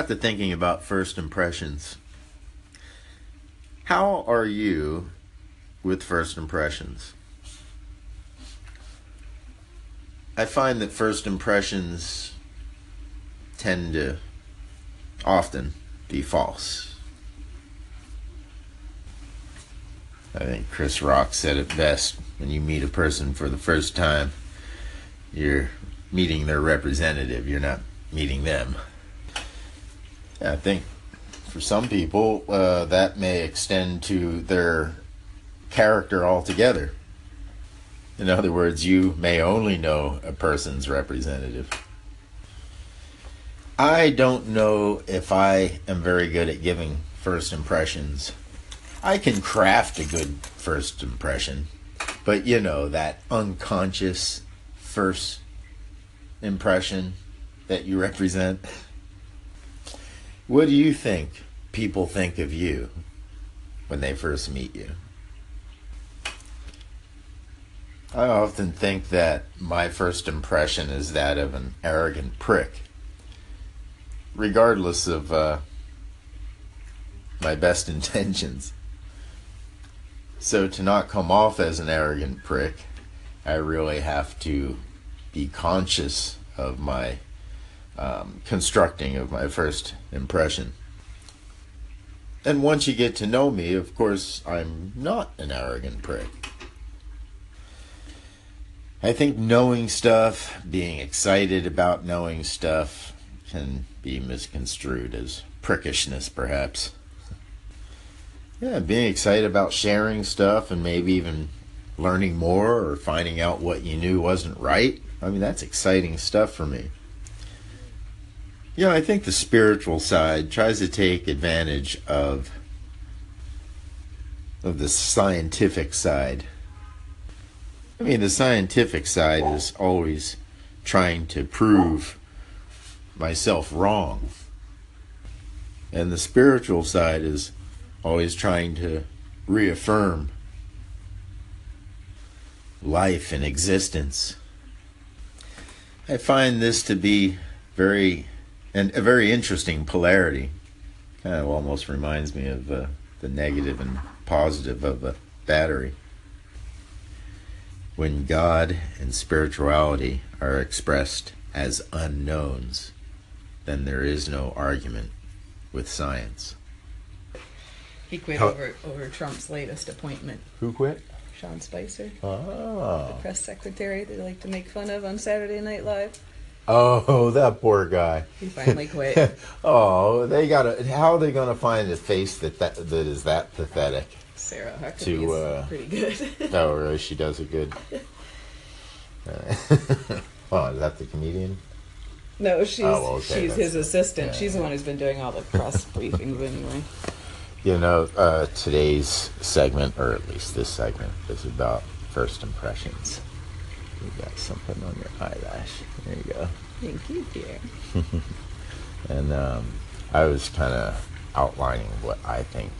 Got to thinking about first impressions. How are you with first impressions? I find that first impressions tend to often be false. I think Chris Rock said it best when you meet a person for the first time, you're meeting their representative, you're not meeting them. I think for some people, uh, that may extend to their character altogether. In other words, you may only know a person's representative. I don't know if I am very good at giving first impressions. I can craft a good first impression, but you know, that unconscious first impression that you represent. What do you think people think of you when they first meet you? I often think that my first impression is that of an arrogant prick, regardless of uh, my best intentions. So, to not come off as an arrogant prick, I really have to be conscious of my um, constructing of my first impression. And once you get to know me, of course, I'm not an arrogant prick. I think knowing stuff, being excited about knowing stuff, can be misconstrued as prickishness, perhaps. Yeah, being excited about sharing stuff and maybe even learning more or finding out what you knew wasn't right. I mean, that's exciting stuff for me. Yeah, I think the spiritual side tries to take advantage of of the scientific side. I mean, the scientific side is always trying to prove myself wrong. And the spiritual side is always trying to reaffirm life and existence. I find this to be very and a very interesting polarity. Kind of almost reminds me of uh, the negative and positive of a battery. When God and spirituality are expressed as unknowns, then there is no argument with science. He quit How- over over Trump's latest appointment. Who quit? Sean Spicer, Oh. The press secretary they like to make fun of on Saturday Night Live. Oh, that poor guy. He finally quit. oh, they gotta. How are they gonna find a face that that, that is that pathetic? Sarah Huckabee's To, uh, pretty good. Oh, really? She does it good. Uh, oh, is that the comedian? no, she's Oh, okay, she's his assistant. yeah, she's the one who's been doing all the press briefings anyway. You know, uh, today's segment, or at least this segment, is about first impressions. You got something on your eyelash. There you go. Thank you, dear. And um, I was kind of outlining what I think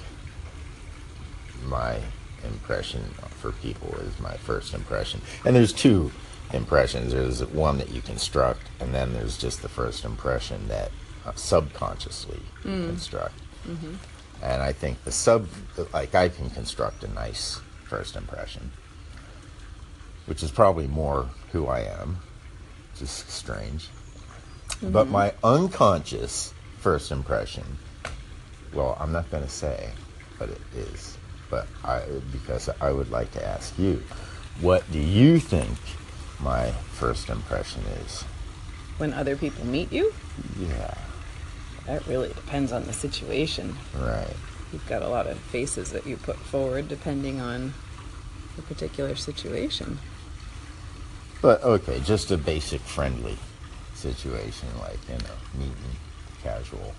my impression for people is my first impression. And there's two impressions. There's one that you construct, and then there's just the first impression that uh, subconsciously you construct. And I think the sub, like I can construct a nice first impression, which is probably more who I am, which is strange. But my unconscious first impression, well, I'm not going to say, but it is. But I, because I would like to ask you, what do you think my first impression is? When other people meet you, Yeah, that really depends on the situation. right. You've got a lot of faces that you put forward depending on the particular situation. But okay, just a basic friendly situation, like you know, meeting, casual.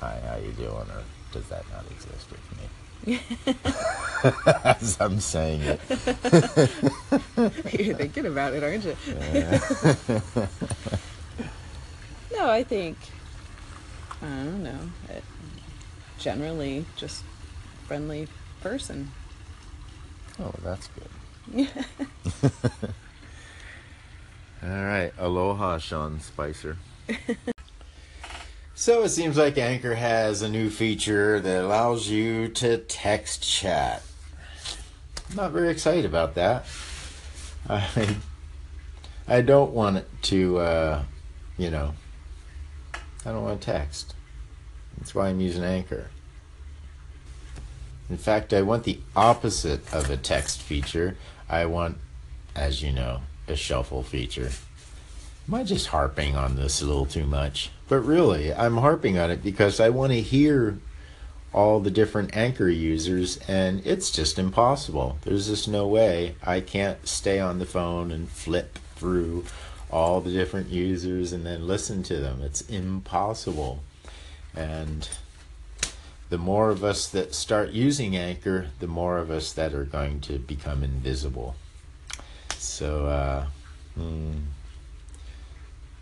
Hi, how you doing? Or does that not exist with me? As I'm saying it. You're thinking about it, aren't you? Yeah. No, I think I don't know. It, generally, just friendly person. Oh, that's good. All right, aloha, Sean Spicer. So it seems like Anchor has a new feature that allows you to text chat. I'm not very excited about that. I I don't want it to, uh, you know, I don't want to text. That's why I'm using Anchor. In fact, I want the opposite of a text feature. I want, as you know, a shuffle feature. Am I just harping on this a little too much? But really, I'm harping on it because I want to hear all the different anchor users, and it's just impossible. There's just no way I can't stay on the phone and flip through all the different users and then listen to them. It's impossible. And the more of us that start using Anchor, the more of us that are going to become invisible. So, uh, hmm.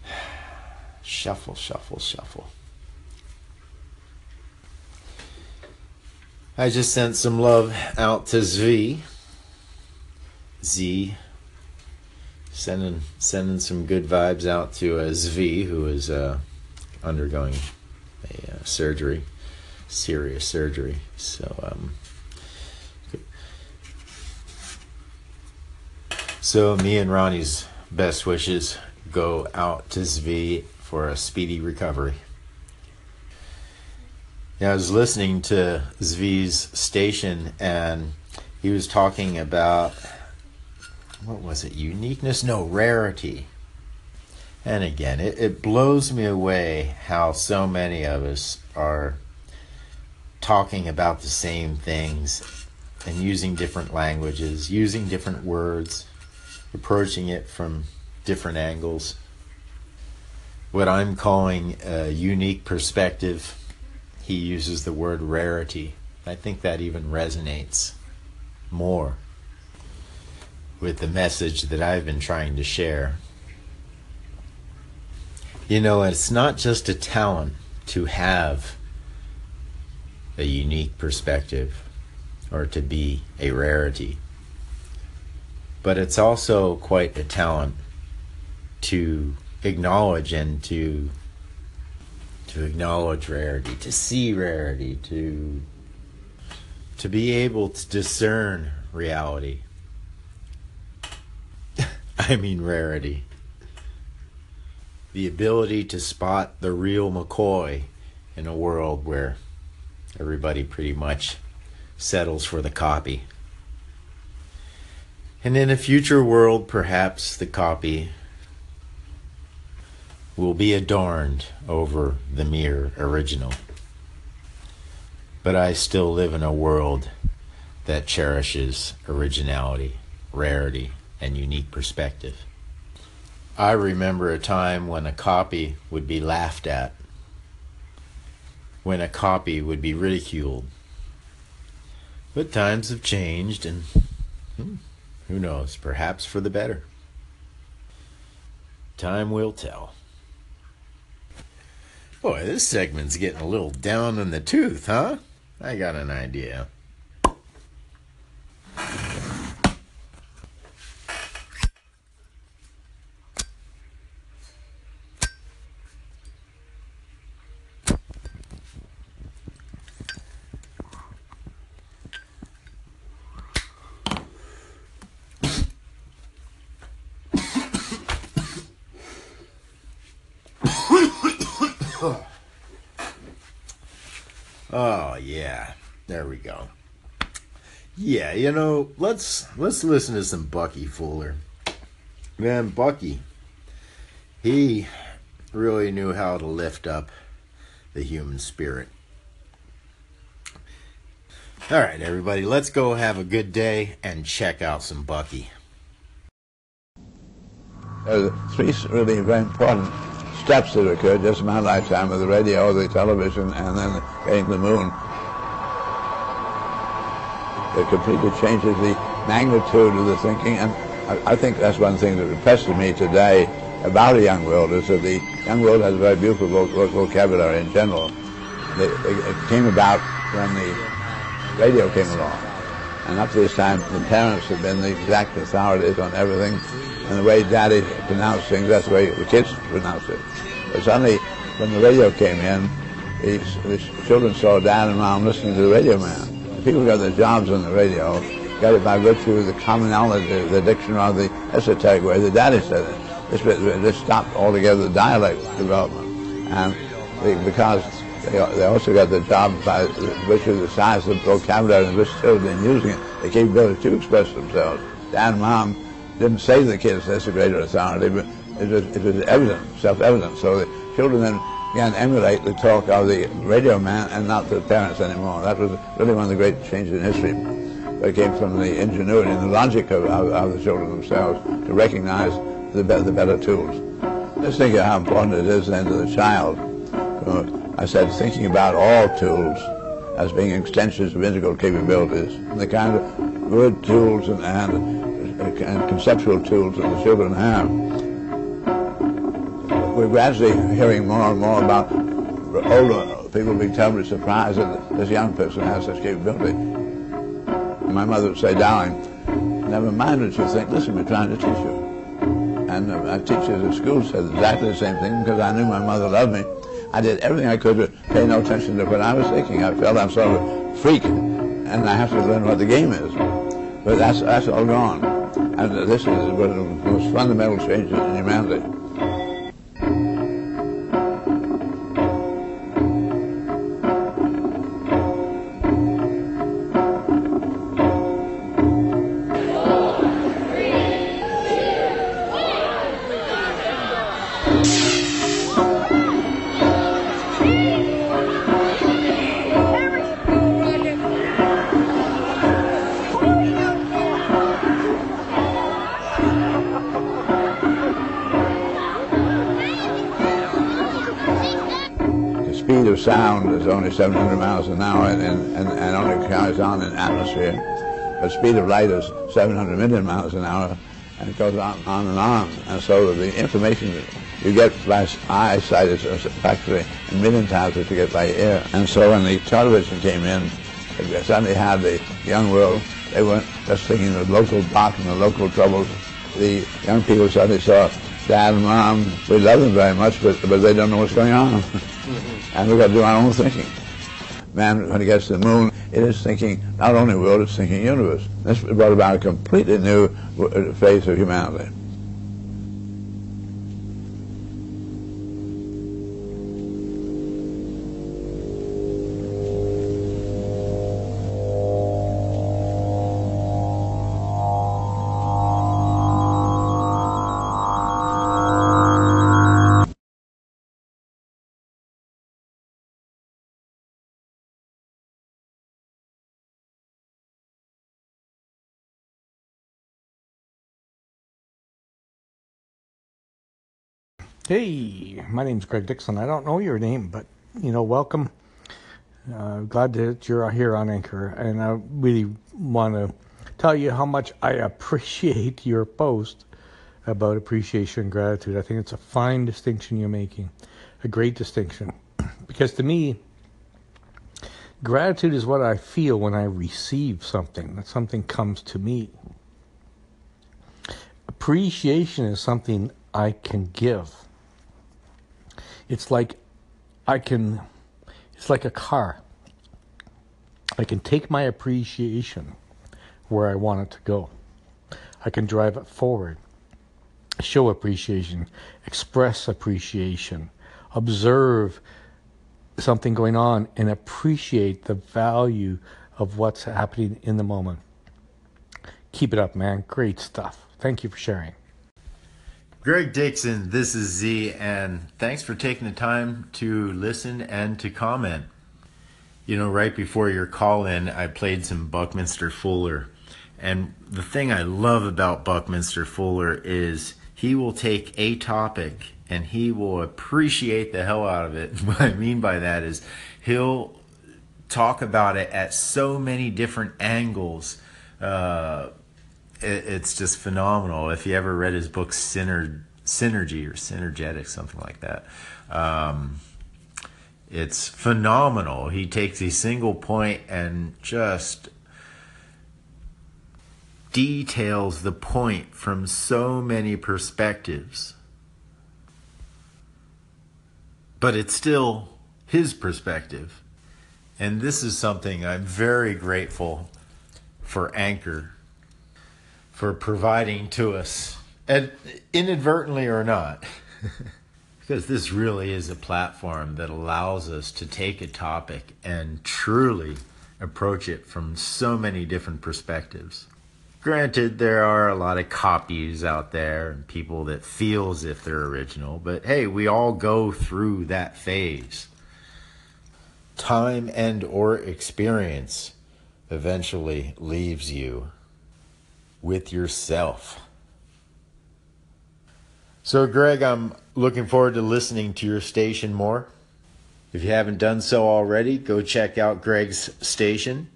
shuffle, shuffle, shuffle. I just sent some love out to Z. Z. Sending sending some good vibes out to uh, Zvi, who is uh, undergoing a uh, surgery, serious surgery. So, um, so me and Ronnie's best wishes go out to Zvi for a speedy recovery. Yeah, I was listening to Zvi's station, and he was talking about what was it? Uniqueness? No, rarity. And again, it, it blows me away how so many of us are talking about the same things and using different languages, using different words, approaching it from different angles. What I'm calling a unique perspective, he uses the word rarity. I think that even resonates more with the message that I've been trying to share. You know, it's not just a talent to have a unique perspective or to be a rarity, but it's also quite a talent to acknowledge and to to acknowledge rarity, to see rarity, to to be able to discern reality. I mean rarity. The ability to spot the real McCoy in a world where everybody pretty much settles for the copy. And in a future world, perhaps the copy will be adorned over the mere original. But I still live in a world that cherishes originality, rarity, and unique perspective. I remember a time when a copy would be laughed at, when a copy would be ridiculed. But times have changed, and hmm, who knows, perhaps for the better. Time will tell. Boy, this segment's getting a little down in the tooth, huh? I got an idea. Oh yeah, there we go. Yeah, you know, let's let's listen to some Bucky Fuller. Man, Bucky, he really knew how to lift up the human spirit. All right, everybody, let's go have a good day and check out some Bucky. There are three really very important steps that occurred just in my lifetime with the radio, the television, and then getting the moon. It completely changes the magnitude of the thinking, and I, I think that's one thing that impresses me today about a young world is that the young world has a very beautiful voc- vocabulary in general. It, it came about when the radio came along. And up to this time, the parents have been the exact authorities on everything. And the way daddy pronounced things, that's the way the kids pronounce it. But suddenly, when the radio came in, the, the children saw dad and mom listening to the radio man. People got their jobs on the radio, got it by virtue of the commonality, the diction or the esoteric way the daddy said it. This, this stopped altogether the dialect development. And because they, they also got the job by virtue of the size of the vocabulary and versatility in using it, the capability to express themselves. Dad and mom didn't say to the kids, that's a greater authority, but it was, it was evident, self-evident. So the children then to emulate the talk of the radio man and not the parents anymore. That was really one of the great changes in history. That came from the ingenuity and the logic of, of, of the children themselves to recognize the, be the better tools. Just think of how important it is then to the child. Uh, I said thinking about all tools as being extensions of integral capabilities, the kind of good tools and, and, and conceptual tools that the children have we're gradually hearing more and more about older people being terribly surprised that this young person has such capability. My mother would say, darling, never mind what you think, listen, we're trying to teach you. And uh, my teachers at school said exactly the same thing because I knew my mother loved me. I did everything I could to pay no attention to what I was thinking. I felt I'm sort of a freak and I have to learn what the game is. But that's, that's all gone. And this is one of the most fundamental changes in humanity. Sound is only 700 miles an hour and, and, and only carries on in atmosphere. The speed of light is 700 million miles an hour and it goes on, on and on. And so the information you get by eyesight is practically a million times what you get by ear. And so when the television came in, suddenly had the young world, they weren't just thinking of local bark and the local troubles. The young people suddenly saw dad and mom, we love them very much, but, but they don't know what's going on. Mm-hmm. and we've got to do our own thinking. Man, when he gets to the moon, it is thinking not only world, it's thinking universe. This brought about a completely new phase of humanity. Hey, my name's Greg Dixon. I don't know your name, but you know, welcome. Uh, glad that you're here on Anchor, and I really want to tell you how much I appreciate your post about appreciation and gratitude. I think it's a fine distinction you're making, a great distinction, because to me, gratitude is what I feel when I receive something. That something comes to me. Appreciation is something I can give it's like I can, it's like a car. I can take my appreciation where I want it to go. I can drive it forward, show appreciation, express appreciation, observe something going on, and appreciate the value of what's happening in the moment. Keep it up, man. Great stuff. Thank you for sharing. Greg Dixon, this is Z, and thanks for taking the time to listen and to comment. You know, right before your call in, I played some Buckminster Fuller. And the thing I love about Buckminster Fuller is he will take a topic and he will appreciate the hell out of it. What I mean by that is he'll talk about it at so many different angles. Uh, it, it's just phenomenal. If you ever read his book Syner, Synergy or Synergetic, something like that, um, it's phenomenal. He takes a single point and just details the point from so many perspectives. but it's still his perspective. And this is something I'm very grateful for Anchor for providing to us, and inadvertently or not, because this really is a platform that allows us to take a topic and truly approach it from so many different perspectives. Granted, there are a lot of copies out there and people that feel as if they're original, but hey, we all go through that phase. Time and or experience eventually leaves you with yourself. So, Greg, I'm looking forward to listening to your station more. If you haven't done so already, go check out Greg's station.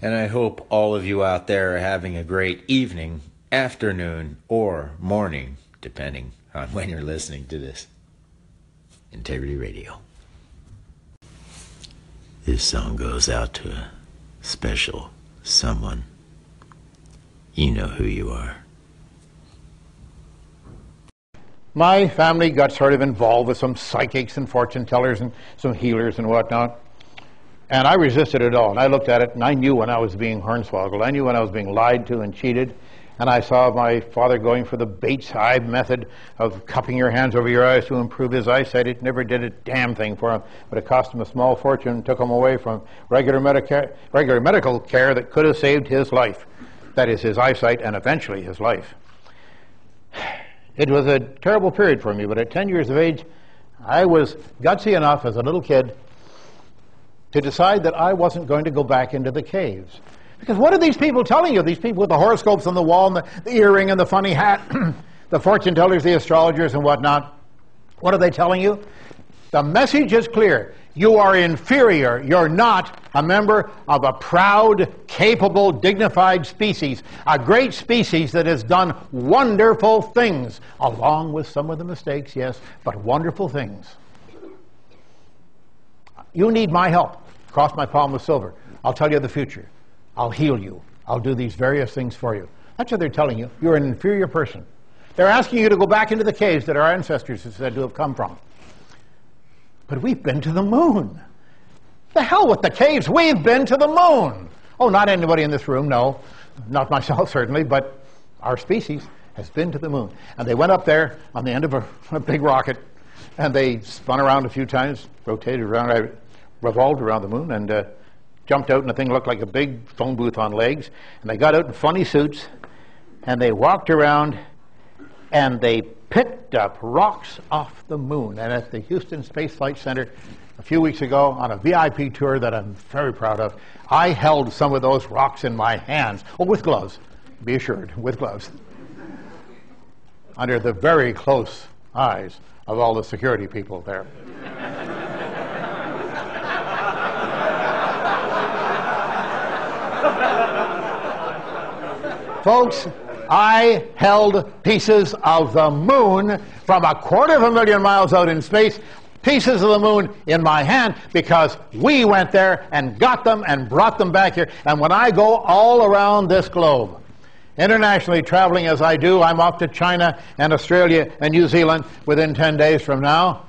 And I hope all of you out there are having a great evening, afternoon, or morning, depending on when you're listening to this. Integrity Radio. This song goes out to a special someone. You know who you are. My family got sort of involved with some psychics and fortune tellers and some healers and whatnot. And I resisted it all. And I looked at it and I knew when I was being hornswoggled. I knew when I was being lied to and cheated. And I saw my father going for the Bates Hive method of cupping your hands over your eyes to improve his eyesight. It never did a damn thing for him, but it cost him a small fortune and took him away from regular, medica- regular medical care that could have saved his life. That is, his eyesight and eventually his life. It was a terrible period for me, but at 10 years of age, I was gutsy enough as a little kid to decide that I wasn't going to go back into the caves. Because what are these people telling you? These people with the horoscopes on the wall and the, the earring and the funny hat, the fortune tellers, the astrologers, and whatnot. What are they telling you? The message is clear. You are inferior. You're not a member of a proud, capable, dignified species, a great species that has done wonderful things, along with some of the mistakes, yes, but wonderful things. You need my help. Cross my palm with silver. I'll tell you the future. I'll heal you. I'll do these various things for you. That's what they're telling you. You're an inferior person. They're asking you to go back into the caves that our ancestors are said to have come from. But we've been to the moon. The hell with the caves. We've been to the moon. Oh, not anybody in this room, no. Not myself, certainly, but our species has been to the moon. And they went up there on the end of a, a big rocket, and they spun around a few times, rotated around, revolved around the moon, and uh, jumped out, and the thing looked like a big phone booth on legs. And they got out in funny suits, and they walked around, and they picked up rocks off the moon. And at the Houston Space Flight Center a few weeks ago on a VIP tour that I'm very proud of, I held some of those rocks in my hands, oh, with gloves, be assured, with gloves, under the very close eyes of all the security people there. Folks, I held pieces of the moon from a quarter of a million miles out in space, pieces of the moon in my hand, because we went there and got them and brought them back here. And when I go all around this globe, internationally traveling as I do, I'm off to China and Australia and New Zealand within 10 days from now.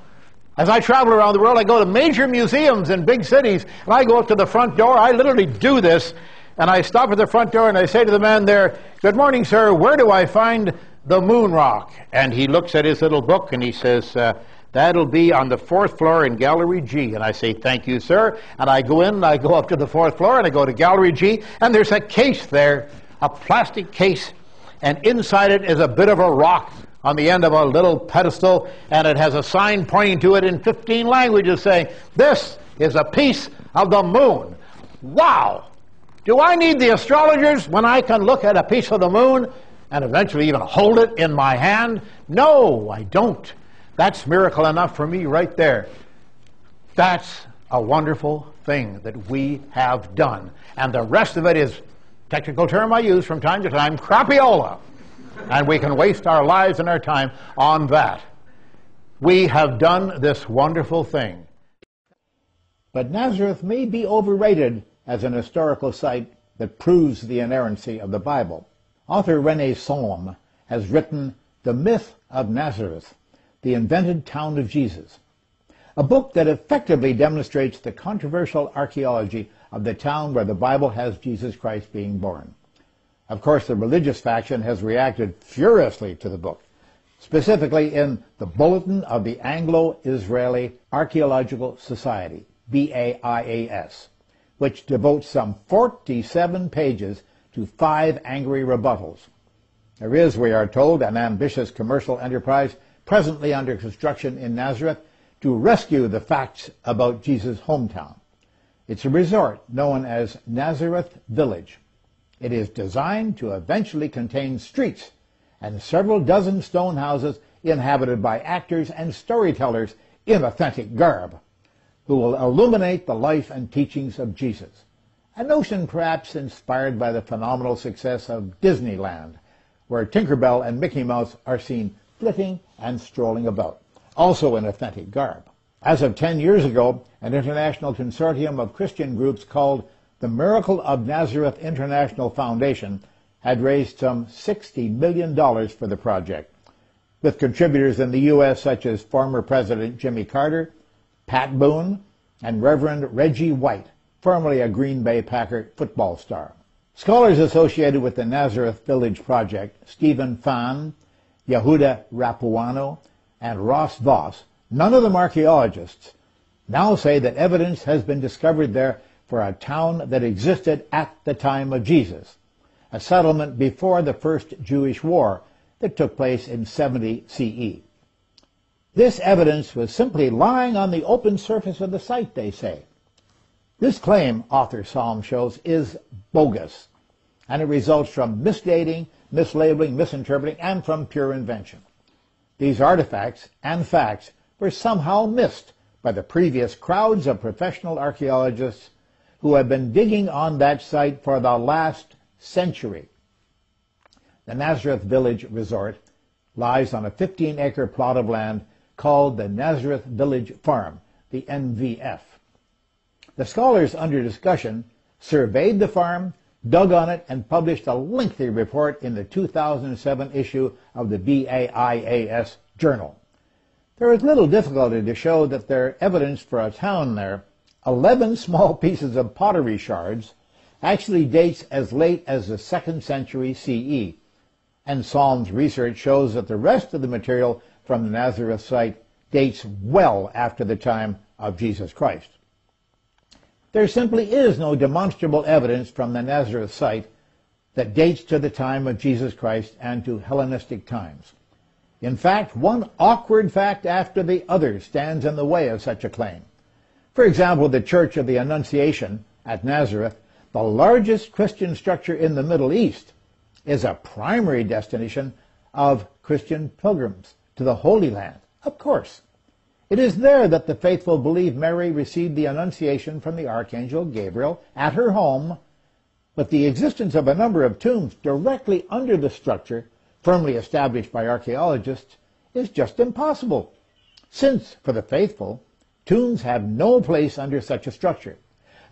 As I travel around the world, I go to major museums in big cities, and I go up to the front door. I literally do this and I stop at the front door and I say to the man there, Good morning, sir, where do I find the moon rock? And he looks at his little book and he says, uh, That'll be on the fourth floor in Gallery G. And I say, Thank you, sir. And I go in and I go up to the fourth floor and I go to Gallery G, and there's a case there, a plastic case, and inside it is a bit of a rock on the end of a little pedestal, and it has a sign pointing to it in 15 languages saying, This is a piece of the moon. Wow! Do I need the astrologers when I can look at a piece of the moon and eventually even hold it in my hand? No, I don't. That's miracle enough for me right there. That's a wonderful thing that we have done. And the rest of it is, technical term I use from time to time, crapiola. And we can waste our lives and our time on that. We have done this wonderful thing. But Nazareth may be overrated as an historical site that proves the inerrancy of the Bible. Author Rene Salm has written The Myth of Nazareth, The Invented Town of Jesus, a book that effectively demonstrates the controversial archaeology of the town where the Bible has Jesus Christ being born. Of course, the religious faction has reacted furiously to the book, specifically in the Bulletin of the Anglo-Israeli Archaeological Society, BAIAS, which devotes some 47 pages to five angry rebuttals. There is, we are told, an ambitious commercial enterprise presently under construction in Nazareth to rescue the facts about Jesus' hometown. It's a resort known as Nazareth Village. It is designed to eventually contain streets and several dozen stone houses inhabited by actors and storytellers in authentic garb who will illuminate the life and teachings of Jesus. A notion perhaps inspired by the phenomenal success of Disneyland, where Tinkerbell and Mickey Mouse are seen flitting and strolling about, also in authentic garb. As of 10 years ago, an international consortium of Christian groups called the Miracle of Nazareth International Foundation had raised some $60 million for the project, with contributors in the U.S. such as former President Jimmy Carter, Pat Boone, and Reverend Reggie White, formerly a Green Bay Packer football star. Scholars associated with the Nazareth Village Project, Stephen Pfann, Yehuda Rapuano, and Ross Voss, none of them archaeologists, now say that evidence has been discovered there for a town that existed at the time of Jesus, a settlement before the first Jewish war that took place in 70 CE. This evidence was simply lying on the open surface of the site, they say. This claim, author Salm shows, is bogus, and it results from misdating, mislabeling, misinterpreting, and from pure invention. These artifacts and facts were somehow missed by the previous crowds of professional archaeologists who have been digging on that site for the last century. The Nazareth Village Resort lies on a 15-acre plot of land called the Nazareth Village Farm, the NVF. The scholars under discussion surveyed the farm, dug on it, and published a lengthy report in the 2007 issue of the BAIAS Journal. There is little difficulty to show that their evidence for a town there, 11 small pieces of pottery shards, actually dates as late as the 2nd century CE, and Salm's research shows that the rest of the material from the Nazareth site dates well after the time of Jesus Christ. There simply is no demonstrable evidence from the Nazareth site that dates to the time of Jesus Christ and to Hellenistic times. In fact, one awkward fact after the other stands in the way of such a claim. For example, the Church of the Annunciation at Nazareth, the largest Christian structure in the Middle East, is a primary destination of Christian pilgrims to the Holy Land. Of course. It is there that the faithful believe Mary received the Annunciation from the Archangel Gabriel at her home, but the existence of a number of tombs directly under the structure, firmly established by archaeologists, is just impossible, since, for the faithful, tombs have no place under such a structure.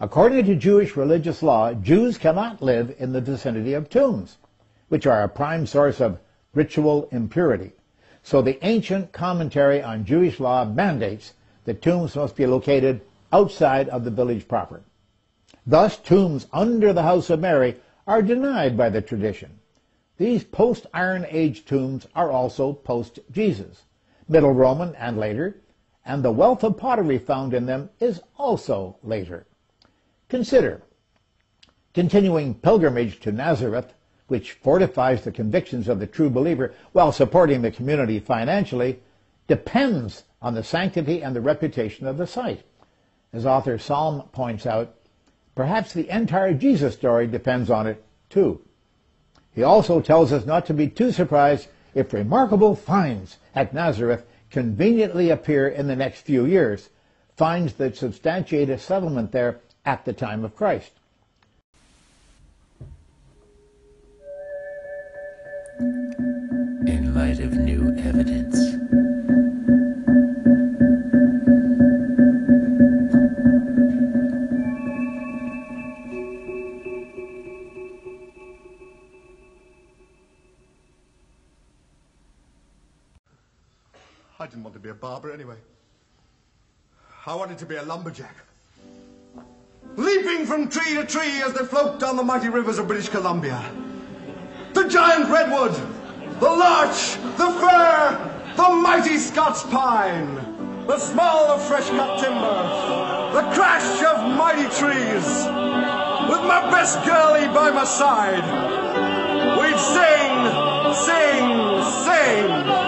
According to Jewish religious law, Jews cannot live in the vicinity of tombs, which are a prime source of ritual impurity. So the ancient commentary on Jewish law mandates that tombs must be located outside of the village proper. Thus, tombs under the house of Mary are denied by the tradition. These post-Iron Age tombs are also post-Jesus, Middle Roman and later, and the wealth of pottery found in them is also later. Consider continuing pilgrimage to Nazareth which fortifies the convictions of the true believer while supporting the community financially, depends on the sanctity and the reputation of the site. As author Salm points out, perhaps the entire Jesus story depends on it too. He also tells us not to be too surprised if remarkable finds at Nazareth conveniently appear in the next few years, finds that substantiate a settlement there at the time of Christ. I wanted to be a lumberjack. Leaping from tree to tree as they float down the mighty rivers of British Columbia. The giant redwood, the larch, the fir, the mighty Scots pine, the smell of fresh cut timber, the crash of mighty trees. With my best girlie by my side, we'd sing, sing, sing.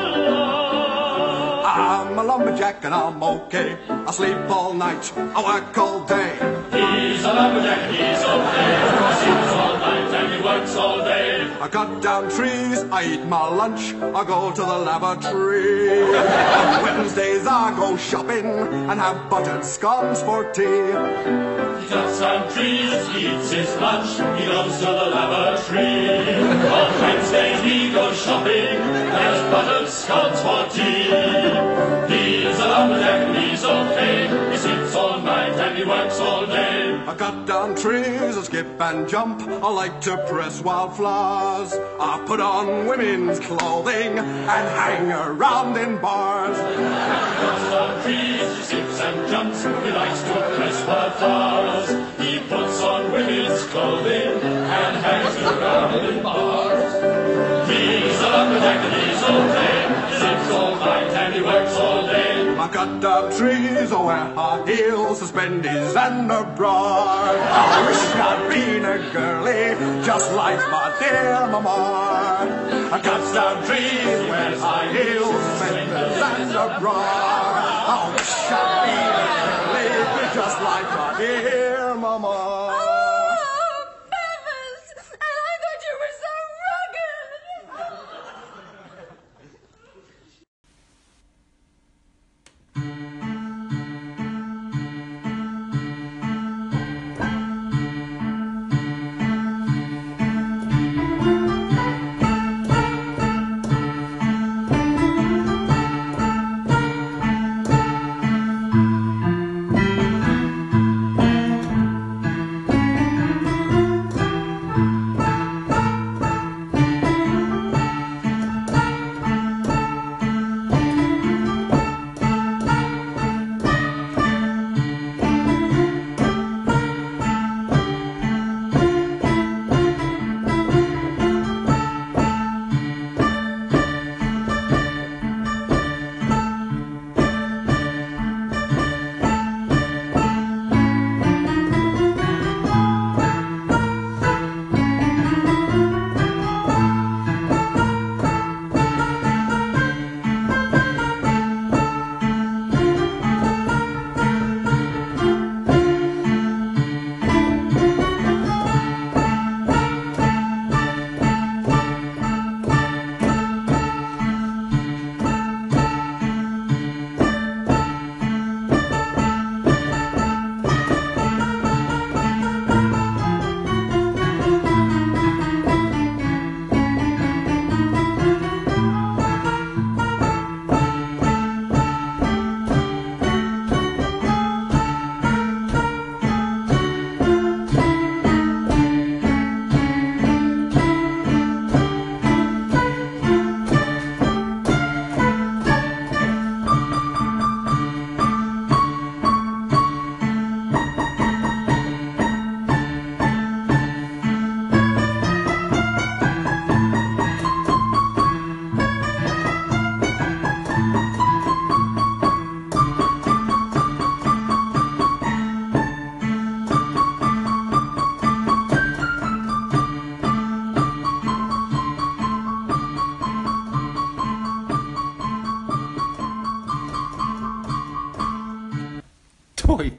Lumberjack and I'm okay. I sleep all night, oh, I work all day. He's a lumberjack, he's okay. He sleeps all night and he works all day. I cut down trees, I eat my lunch, I go to the lavatory. On Wednesdays I go shopping and have buttered scones for tea. He cuts down trees, he eats his lunch, he goes to the lavatory. On Wednesdays he goes shopping, has buttered scones for tea. He's a lumberjack and he's okay. He sleeps all night and he works all day. I cut down trees, I skip and jump, I like to press wildflowers. I put on women's clothing and hang around in bars. Cuts down trees, he skips and jumps, he likes to press wildflowers. He puts on women's clothing and hangs around in bars. He's a lumberjack and he's okay. He sleeps all night and he works all day. I cut down trees, I wear high heels, suspenders and a bra. I wish I'd been a girlie, just like my dear mama. I cut down trees, wear high heels, suspenders and a bra. I wish I'd been a girlie, just like my dear mama.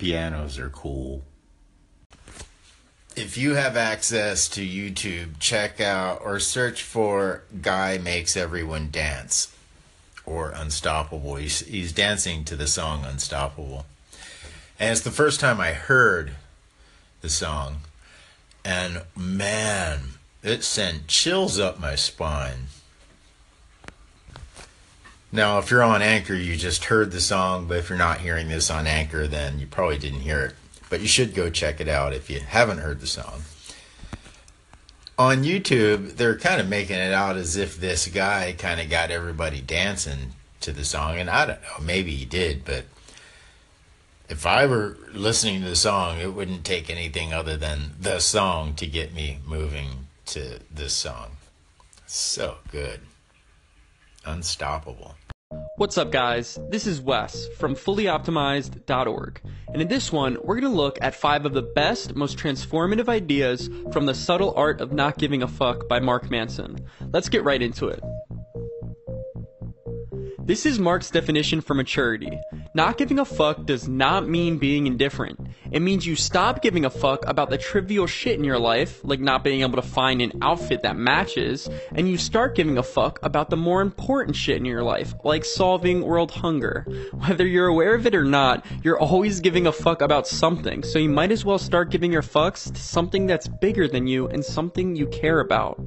Pianos are cool. If you have access to YouTube, check out or search for Guy Makes Everyone Dance or Unstoppable. He's, he's dancing to the song Unstoppable. And it's the first time I heard the song. And man, it sent chills up my spine. Now, if you're on Anchor, you just heard the song, but if you're not hearing this on Anchor, then you probably didn't hear it. But you should go check it out if you haven't heard the song. On YouTube, they're kind of making it out as if this guy kind of got everybody dancing to the song, and I don't know, maybe he did, but if I were listening to the song, it wouldn't take anything other than the song to get me moving to this song. So good. Unstoppable. What's up, guys? This is Wes from fullyoptimized.org. And in this one, we're going to look at five of the best, most transformative ideas from The Subtle Art of Not Giving a Fuck by Mark Manson. Let's get right into it. This is Mark's definition for maturity. Not giving a fuck does not mean being indifferent. It means you stop giving a fuck about the trivial shit in your life, like not being able to find an outfit that matches, and you start giving a fuck about the more important shit in your life, like solving world hunger. Whether you're aware of it or not, you're always giving a fuck about something, so you might as well start giving your fucks to something that's bigger than you and something you care about.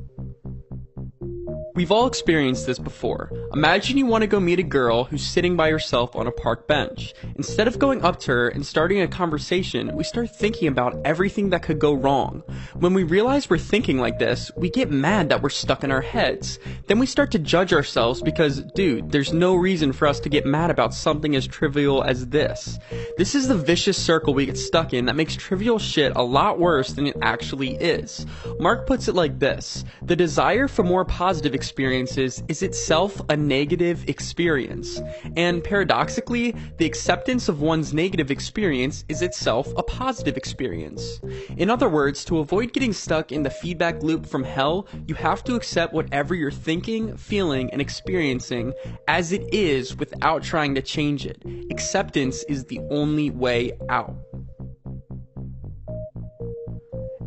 We've all experienced this before. Imagine you want to go meet a girl who's sitting by herself on a park bench. Instead of going up to her and starting a conversation, we start thinking about everything that could go wrong. When we realize we're thinking like this, we get mad that we're stuck in our heads. Then we start to judge ourselves because, dude, there's no reason for us to get mad about something as trivial as this. This is the vicious circle we get stuck in that makes trivial shit a lot worse than it actually is. Mark puts it like this The desire for more positive experiences is itself a negative experience. And paradoxically, the acceptance of one's negative experience is itself a positive experience. In other words, to avoid getting stuck in the feedback loop from hell, you have to accept whatever you're thinking, feeling, and experiencing as it is without trying to change it. Acceptance is the only way out.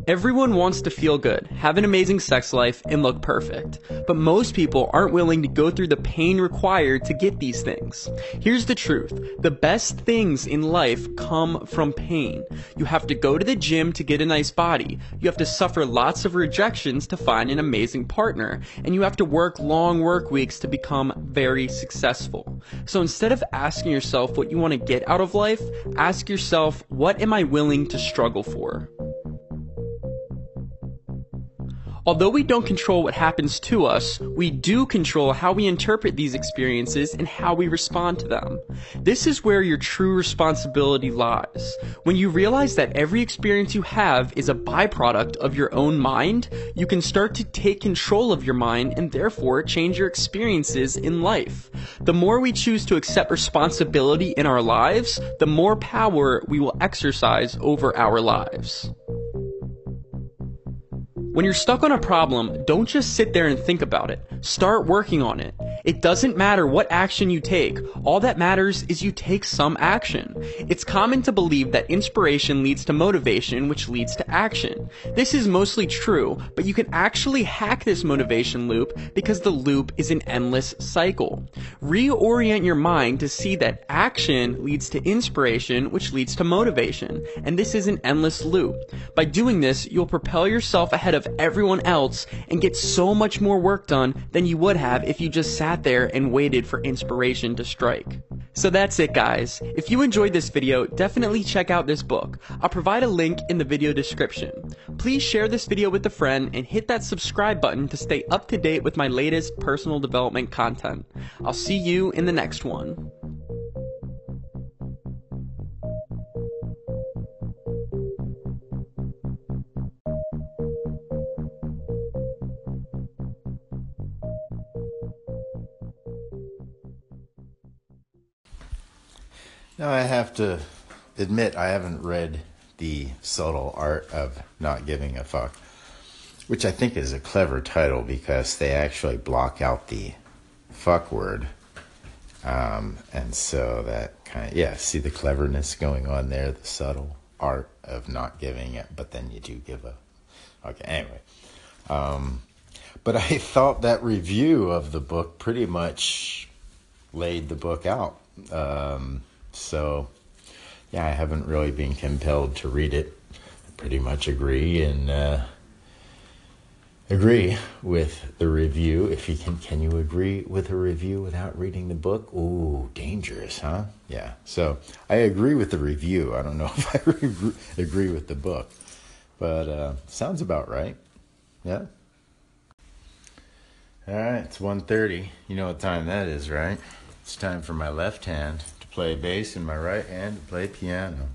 Everyone wants to feel good, have an amazing sex life, and look perfect. But most people aren't willing to go through the pain required to get these things. Here's the truth. The best things in life come from pain. You have to go to the gym to get a nice body. You have to suffer lots of rejections to find an amazing partner. And you have to work long work weeks to become very successful. So instead of asking yourself what you want to get out of life, ask yourself, what am I willing to struggle for? Although we don't control what happens to us, we do control how we interpret these experiences and how we respond to them. This is where your true responsibility lies. When you realize that every experience you have is a byproduct of your own mind, you can start to take control of your mind and therefore change your experiences in life. The more we choose to accept responsibility in our lives, the more power we will exercise over our lives. When you're stuck on a problem, don't just sit there and think about it. Start working on it. It doesn't matter what action you take. All that matters is you take some action. It's common to believe that inspiration leads to motivation, which leads to action. This is mostly true, but you can actually hack this motivation loop because the loop is an endless cycle. Reorient your mind to see that action leads to inspiration, which leads to motivation. And this is an endless loop. By doing this, you'll propel yourself ahead of everyone else and get so much more work done than you would have if you just sat there and waited for inspiration to strike. So that's it guys. If you enjoyed this video, definitely check out this book. I'll provide a link in the video description. Please share this video with a friend and hit that subscribe button to stay up to date with my latest personal development content. I'll see you in the next one. Now I have to admit I haven't read the subtle art of not giving a fuck, which I think is a clever title because they actually block out the fuck word. Um, and so that kind of, yeah, see the cleverness going on there, the subtle art of not giving it, but then you do give a, okay, anyway. Um, but I thought that review of the book pretty much laid the book out. Um, so, yeah, I haven't really been compelled to read it. I pretty much agree and uh, agree with the review. If you can, can you agree with a review without reading the book? Ooh, dangerous, huh? Yeah. So I agree with the review. I don't know if I agree with the book, but uh, sounds about right. Yeah. All right, it's 1.30. You know what time that is, right? It's time for my left hand play bass in my right hand to play piano.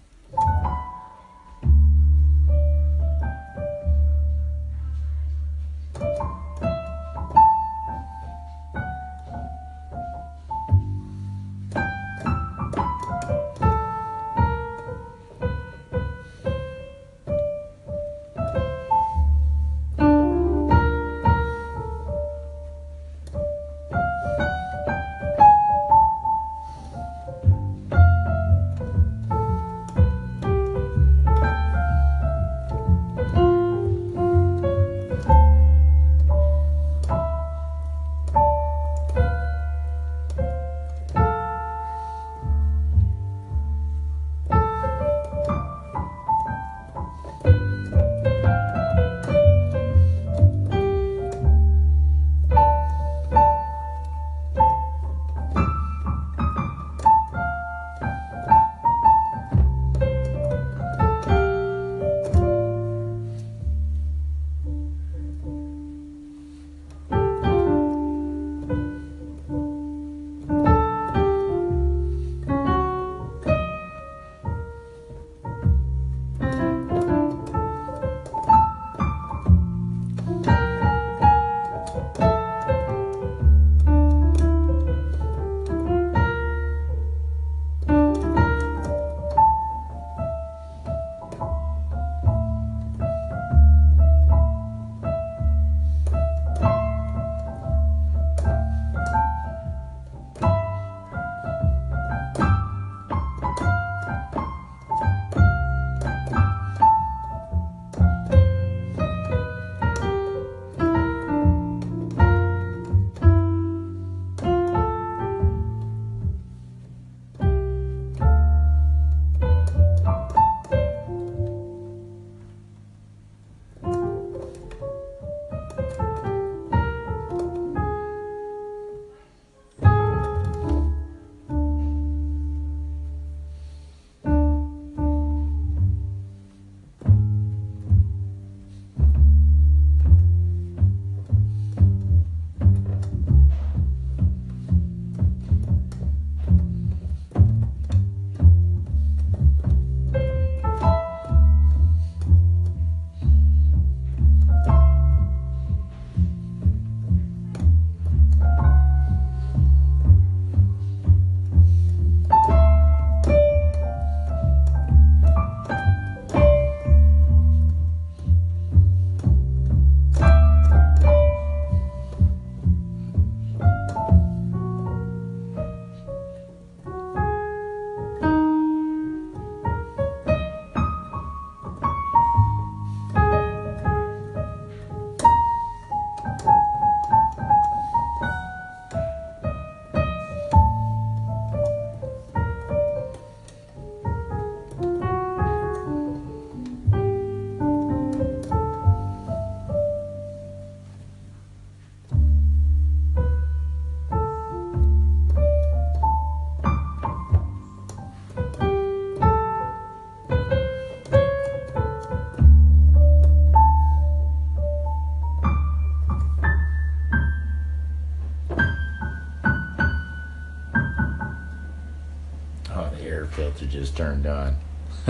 Filter just turned on.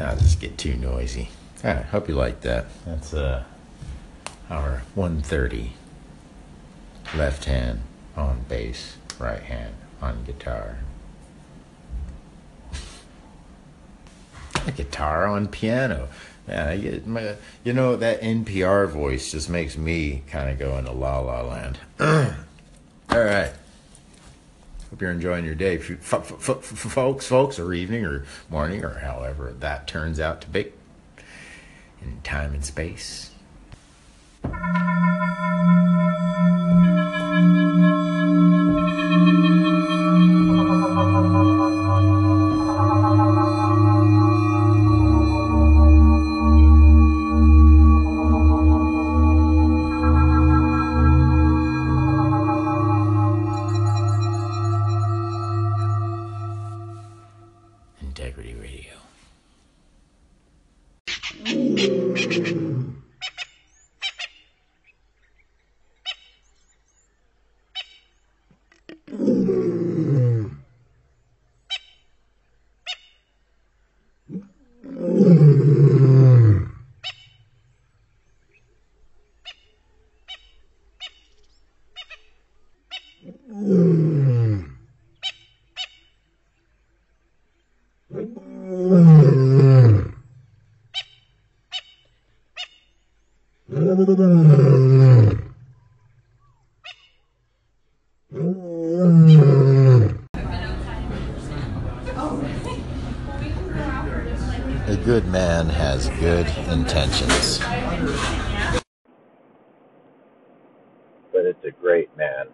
I'll just get too noisy. All right, hope you like that. That's uh, our 130. Left hand on bass, right hand on guitar. A guitar on piano. Man, I get my, you know, that NPR voice just makes me kind of go into la la land. Hope you're enjoying your day, folks, folks, or evening, or morning, or however that turns out to be in time and space. Intentions. but it's a great man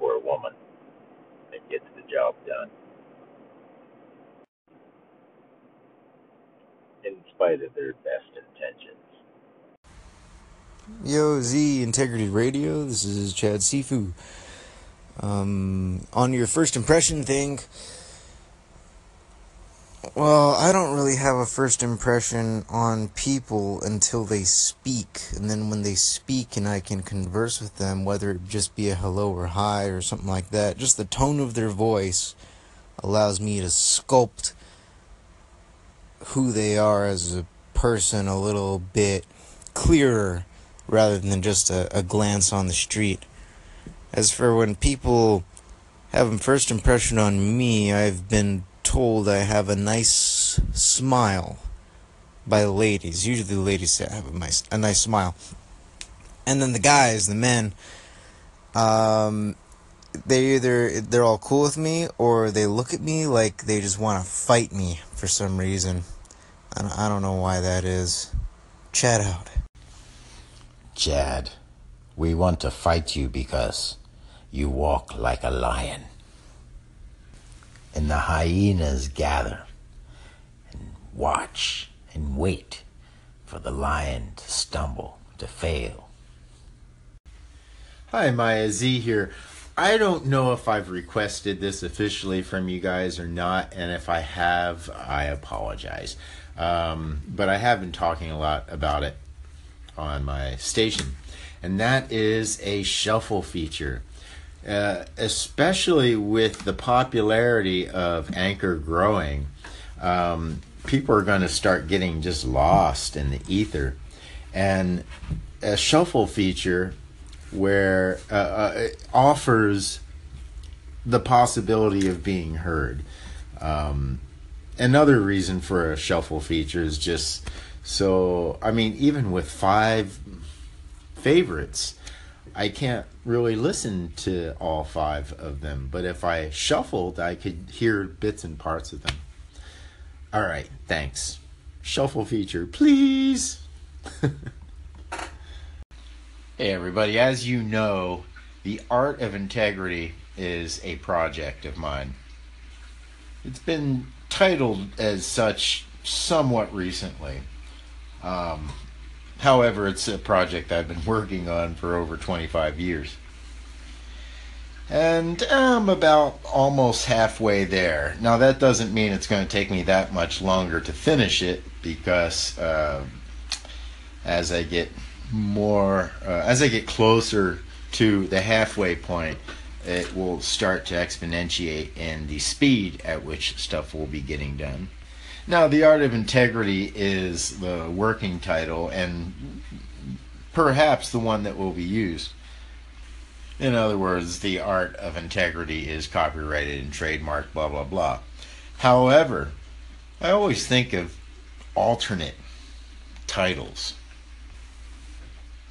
or a woman that gets the job done. In spite of their best intentions. Yo, Z Integrity Radio. This is Chad Sifu. Um, on your first impression thing, well, I don't really have a first impression on people until they speak. And then when they speak and I can converse with them, whether it just be a hello or hi or something like that, just the tone of their voice allows me to sculpt who they are as a person a little bit clearer rather than just a, a glance on the street. As for when people have a first impression on me, I've been told I have a nice smile by the ladies. Usually the ladies say I have a nice, a nice smile. And then the guys, the men, um, they either they're all cool with me or they look at me like they just want to fight me for some reason. I don't, I don't know why that is. Chad out. Chad, we want to fight you because you walk like a lion. And the hyenas gather and watch and wait for the lion to stumble, to fail. Hi, Maya Z here. I don't know if I've requested this officially from you guys or not, and if I have, I apologize. Um, but I have been talking a lot about it on my station, and that is a shuffle feature. Uh, especially with the popularity of Anchor growing, um, people are going to start getting just lost in the ether. And a shuffle feature where uh, uh, it offers the possibility of being heard. Um, another reason for a shuffle feature is just so, I mean, even with five favorites, I can't really listen to all five of them, but if I shuffled, I could hear bits and parts of them. All right, thanks. Shuffle feature, please. hey, everybody. As you know, the art of integrity is a project of mine. It's been titled as such somewhat recently. Um, However, it's a project I've been working on for over 25 years. And I'm about almost halfway there. Now, that doesn't mean it's going to take me that much longer to finish it because uh, as I get more, uh, as I get closer to the halfway point, it will start to exponentiate in the speed at which stuff will be getting done. Now, The Art of Integrity is the working title and perhaps the one that will be used. In other words, The Art of Integrity is copyrighted and trademarked, blah, blah, blah. However, I always think of alternate titles.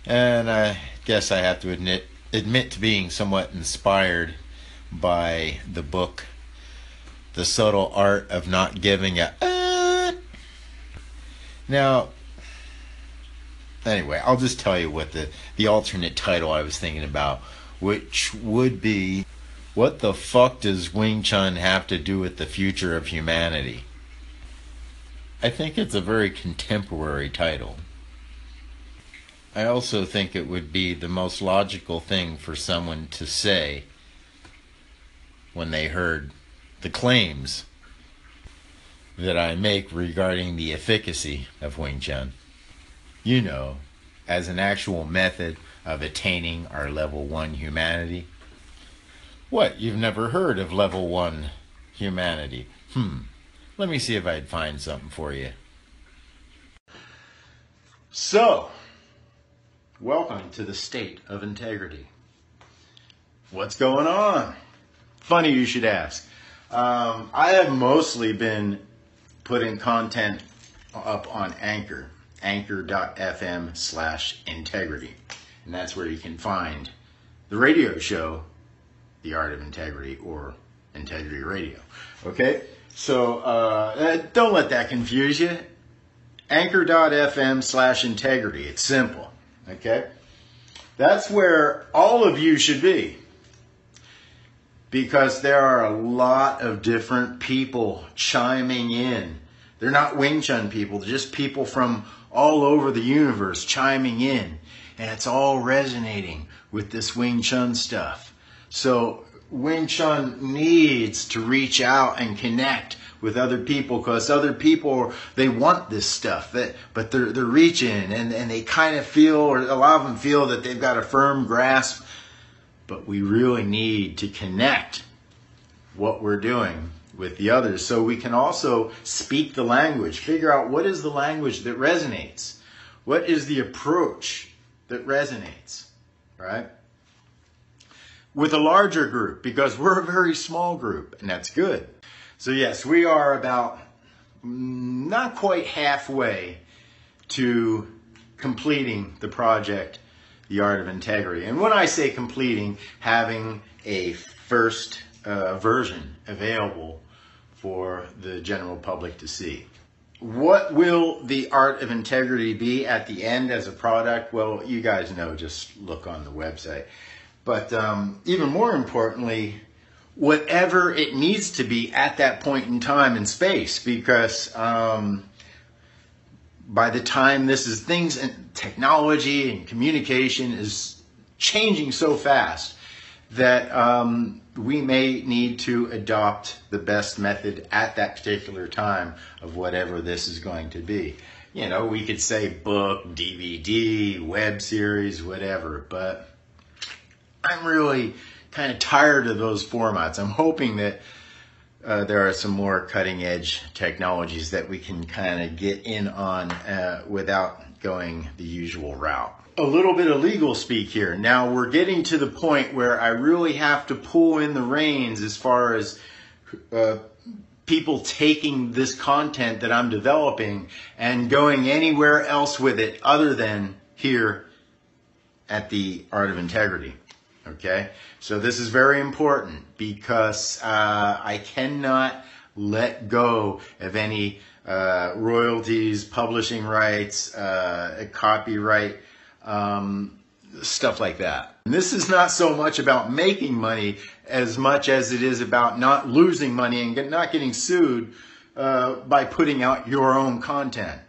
And I guess I have to admit, admit to being somewhat inspired by the book The Subtle Art of Not Giving a now, anyway, I'll just tell you what the, the alternate title I was thinking about, which would be What the fuck does Wing Chun have to do with the future of humanity? I think it's a very contemporary title. I also think it would be the most logical thing for someone to say when they heard the claims that I make regarding the efficacy of Wing Chun. You know, as an actual method of attaining our level 1 humanity. What, you've never heard of level 1 humanity? Hmm, let me see if I'd find something for you. So, welcome to the state of integrity. What's going on? Funny you should ask. Um, I have mostly been putting content up on Anchor. anchor.fm slash integrity. And that's where you can find the radio show, The Art of Integrity, or Integrity Radio. Okay? So uh, uh, don't let that confuse you. Anchor.fm slash integrity. It's simple. Okay? That's where all of you should be. Because there are a lot of different people chiming in. They're not Wing Chun people, they're just people from all over the universe chiming in. And it's all resonating with this Wing Chun stuff. So Wing Chun needs to reach out and connect with other people because other people they want this stuff that but they're they're reaching and, and they kind of feel or a lot of them feel that they've got a firm grasp but we really need to connect what we're doing with the others. So we can also speak the language figure out what is the language that resonates. What is the approach that resonates right? With a larger group because we're a very small group and that's good. So, yes, we are about not quite halfway to completing the project, The Art of Integrity. And when I say completing, having a first uh, version available for the general public to see. What will the Art of Integrity be at the end as a product? Well, you guys know, just look on the website. But um, even more importantly, whatever it needs to be at that point in time and space because um, by the time this is things and technology and communication is changing so fast that um, we may need to adopt the best method at that particular time of whatever this is going to be. You know, we could say book, DVD, web series, whatever, but I'm really kind of tired of those formats. I'm hoping that uh, there are some more cutting edge technologies that we can kind of get in on uh, without going the usual route. A little bit of legal speak here. Now we're getting to the point where I really have to pull in the reins as far as uh, people taking this content that I'm developing and going anywhere else with it other than here at the Art of Integrity. Okay, so this is very important because uh, I cannot let go of any uh, royalties, publishing rights, uh, copyright, um, stuff like that. And this is not so much about making money as much as it is about not losing money and get, not getting sued uh, by putting out your own content.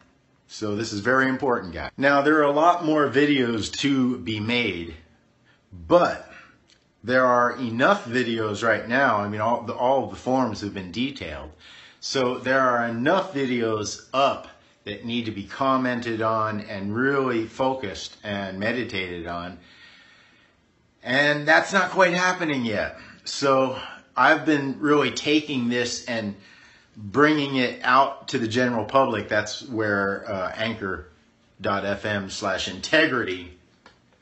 So this is very important, guys. Now, there are a lot more videos to be made but there are enough videos right now. I mean, all the, all the forms have been detailed. So there are enough videos up that need to be commented on and really focused and meditated on. And that's not quite happening yet. So I've been really taking this and bringing it out to the general public. That's where uh, anchor.fm slash integrity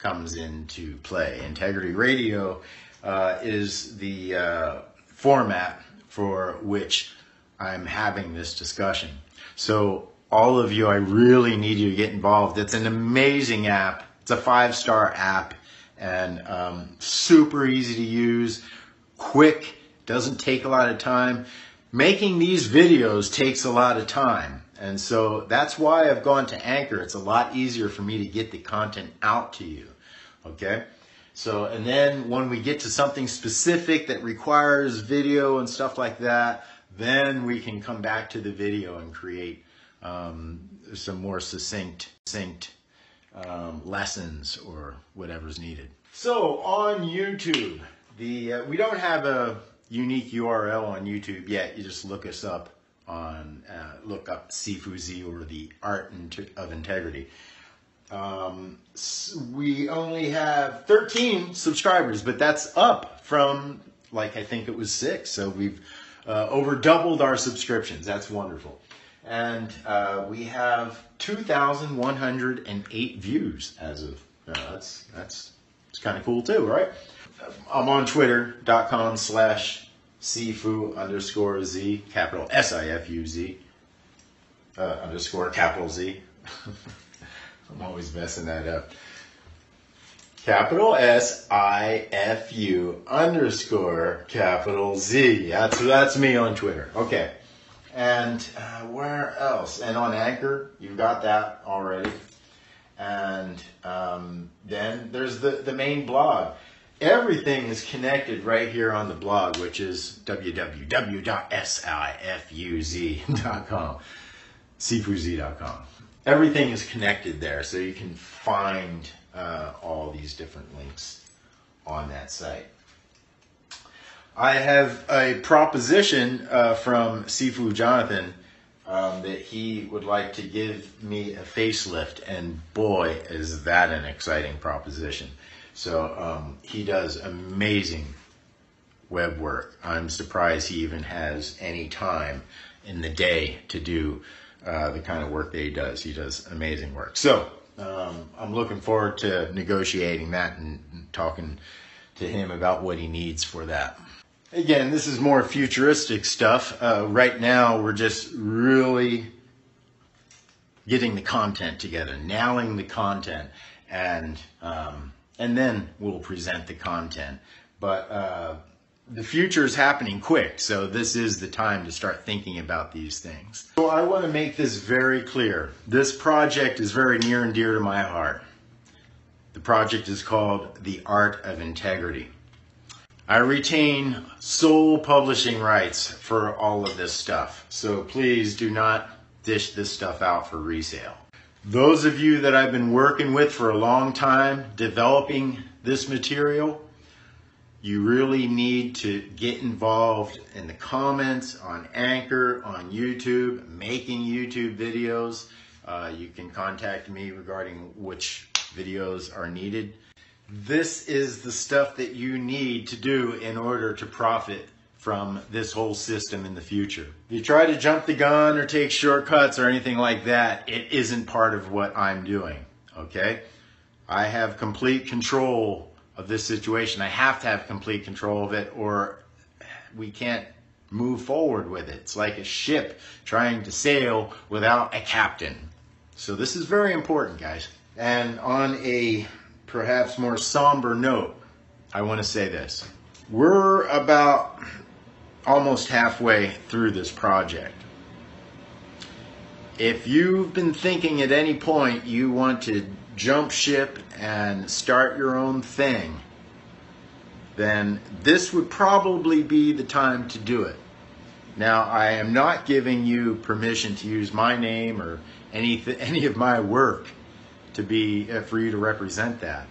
comes into play. Integrity Radio uh, is the uh, format for which I'm having this discussion. So, all of you, I really need you to get involved. It's an amazing app. It's a five star app and um, super easy to use, quick, doesn't take a lot of time. Making these videos takes a lot of time. And so that's why I've gone to Anchor. It's a lot easier for me to get the content out to you. Okay? So, and then when we get to something specific that requires video and stuff like that, then we can come back to the video and create um, some more succinct, succinct um, lessons or whatever's needed. So on YouTube, the uh, we don't have a unique URL on YouTube yet. You just look us up on uh, look up Sifu Z or the Art of Integrity. Um, we only have 13 subscribers, but that's up from like I think it was six. So we've uh, over doubled our subscriptions. That's wonderful. And uh, we have 2,108 views as of uh, that's that's it's kind of cool too, right? I'm on Twitter.com slash Sifu underscore Z capital S I F U Z uh, underscore capital Z I'm always messing that up. Capital S I F U underscore capital Z. That's that's me on Twitter. Okay. And uh, where else? And on Anchor, you've got that already. And um, then there's the, the main blog. Everything is connected right here on the blog, which is www.sifuz.com, sifuz.com. Everything is connected there, so you can find uh, all these different links on that site. I have a proposition uh, from Sifu Jonathan um, that he would like to give me a facelift, and boy, is that an exciting proposition. So um, he does amazing web work. I'm surprised he even has any time in the day to do uh, the kind of work that he does. He does amazing work. So um, I'm looking forward to negotiating that and, talking to him about what he needs for that. Again, this is more futuristic stuff. Uh, right now, we're just really getting the content together, nailing the content, and um, and then we'll present the content. But uh, the future is happening quick, so this is the time to start thinking about these things. So I want to make this very clear. This project is very near and dear to my heart. The project is called The Art of Integrity. I retain sole publishing rights for all of this stuff, so please do not dish this stuff out for resale. Those of you that I've been working with for a long time developing this material, you really need to get involved in the comments on Anchor, on YouTube, making YouTube videos. Uh, you can contact me regarding which videos are needed. This is the stuff that you need to do in order to profit from this whole system in the future. If you try to jump the gun or take shortcuts or anything like that, it isn't part of what I'm doing. Okay? I have complete control of this situation. I have to have complete control of it or we can't move forward with it. It's like a ship trying to sail without a captain. So this is very important, guys. And on a perhaps more somber note, I want to say this. We're about almost halfway through this project. If you've been thinking at any point you want to jump ship and start your own thing, then this would probably be the time to do it. Now, I am not giving you permission to use my name or any any of my work to be uh, for you to represent that.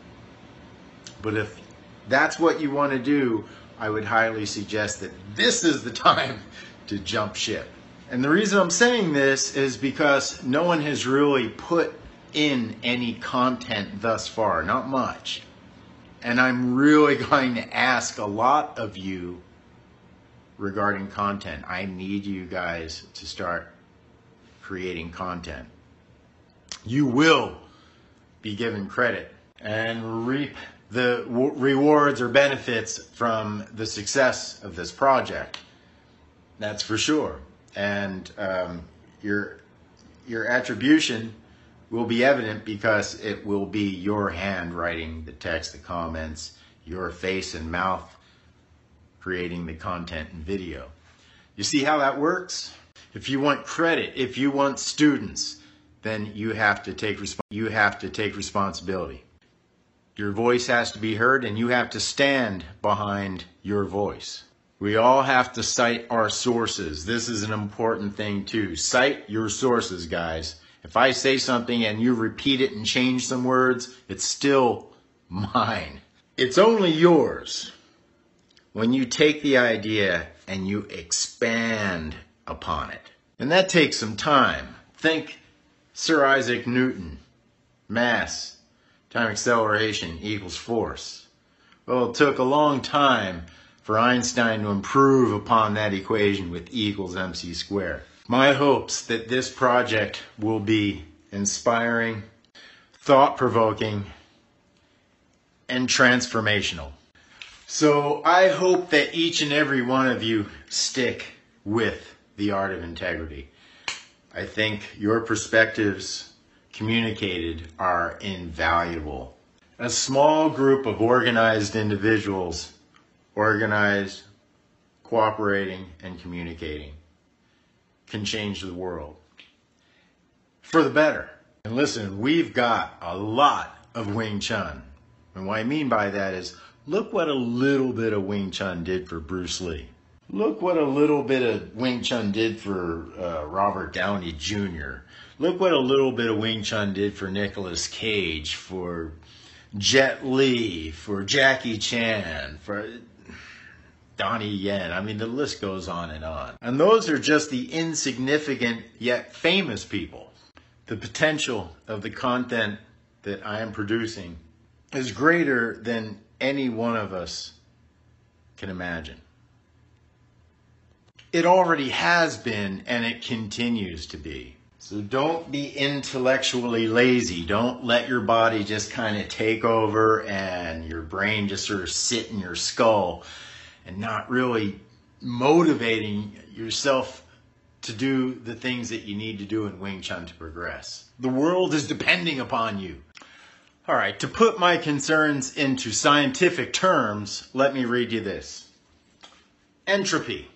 But if that's what you want to do, I would highly suggest that this is the time to jump ship. And the reason I'm saying this is because no one has really put in any content thus far, not much. And I'm really going to ask a lot of you regarding content. I need you guys to start creating content. You will be given credit and reap the w- rewards or benefits from the success of this project. That's for sure. And um, your your attribution will be evident because it will be your hand writing the text, the comments, your face and mouth creating the content and video. You see how that works? If you want credit, if you want students, then you have to take you have to take responsibility. Your voice has to be heard and you have to stand behind your voice. We all have to cite our sources. This is an important thing too. Cite your sources, guys. If I say something and you repeat it and change some words, it's still mine. It's only yours when you take the idea and you expand upon it. And that takes some time. Think Sir Isaac Newton, mass, time acceleration equals force. Well, it took a long time for Einstein to improve upon that equation with E equals mc squared. My hopes that this project will be inspiring, thought provoking, and transformational. So I hope that each and every one of you stick with the art of integrity. I think your perspectives communicated are invaluable. A small group of organized individuals, organized, cooperating, and communicating, can change the world for the better. And listen, we've got a lot of Wing Chun. And what I mean by that is look what a little bit of Wing Chun did for Bruce Lee. Look what a little bit of Wing Chun did for uh, Robert Downey Jr. Look what a little bit of Wing Chun did for Nicolas Cage, for Jet Li, for Jackie Chan, for Donnie Yen. I mean, the list goes on and on. And those are just the insignificant yet famous people. The potential of the content that I am producing is greater than any one of us can imagine. It already has been and it continues to be. So don't be intellectually lazy. Don't let your body just kind of take over and your brain just sort of sit in your skull and not really motivating yourself to do the things that you need to do in Wing Chun to progress. The world is depending upon you. All right, to put my concerns into scientific terms, let me read you this. Entropy.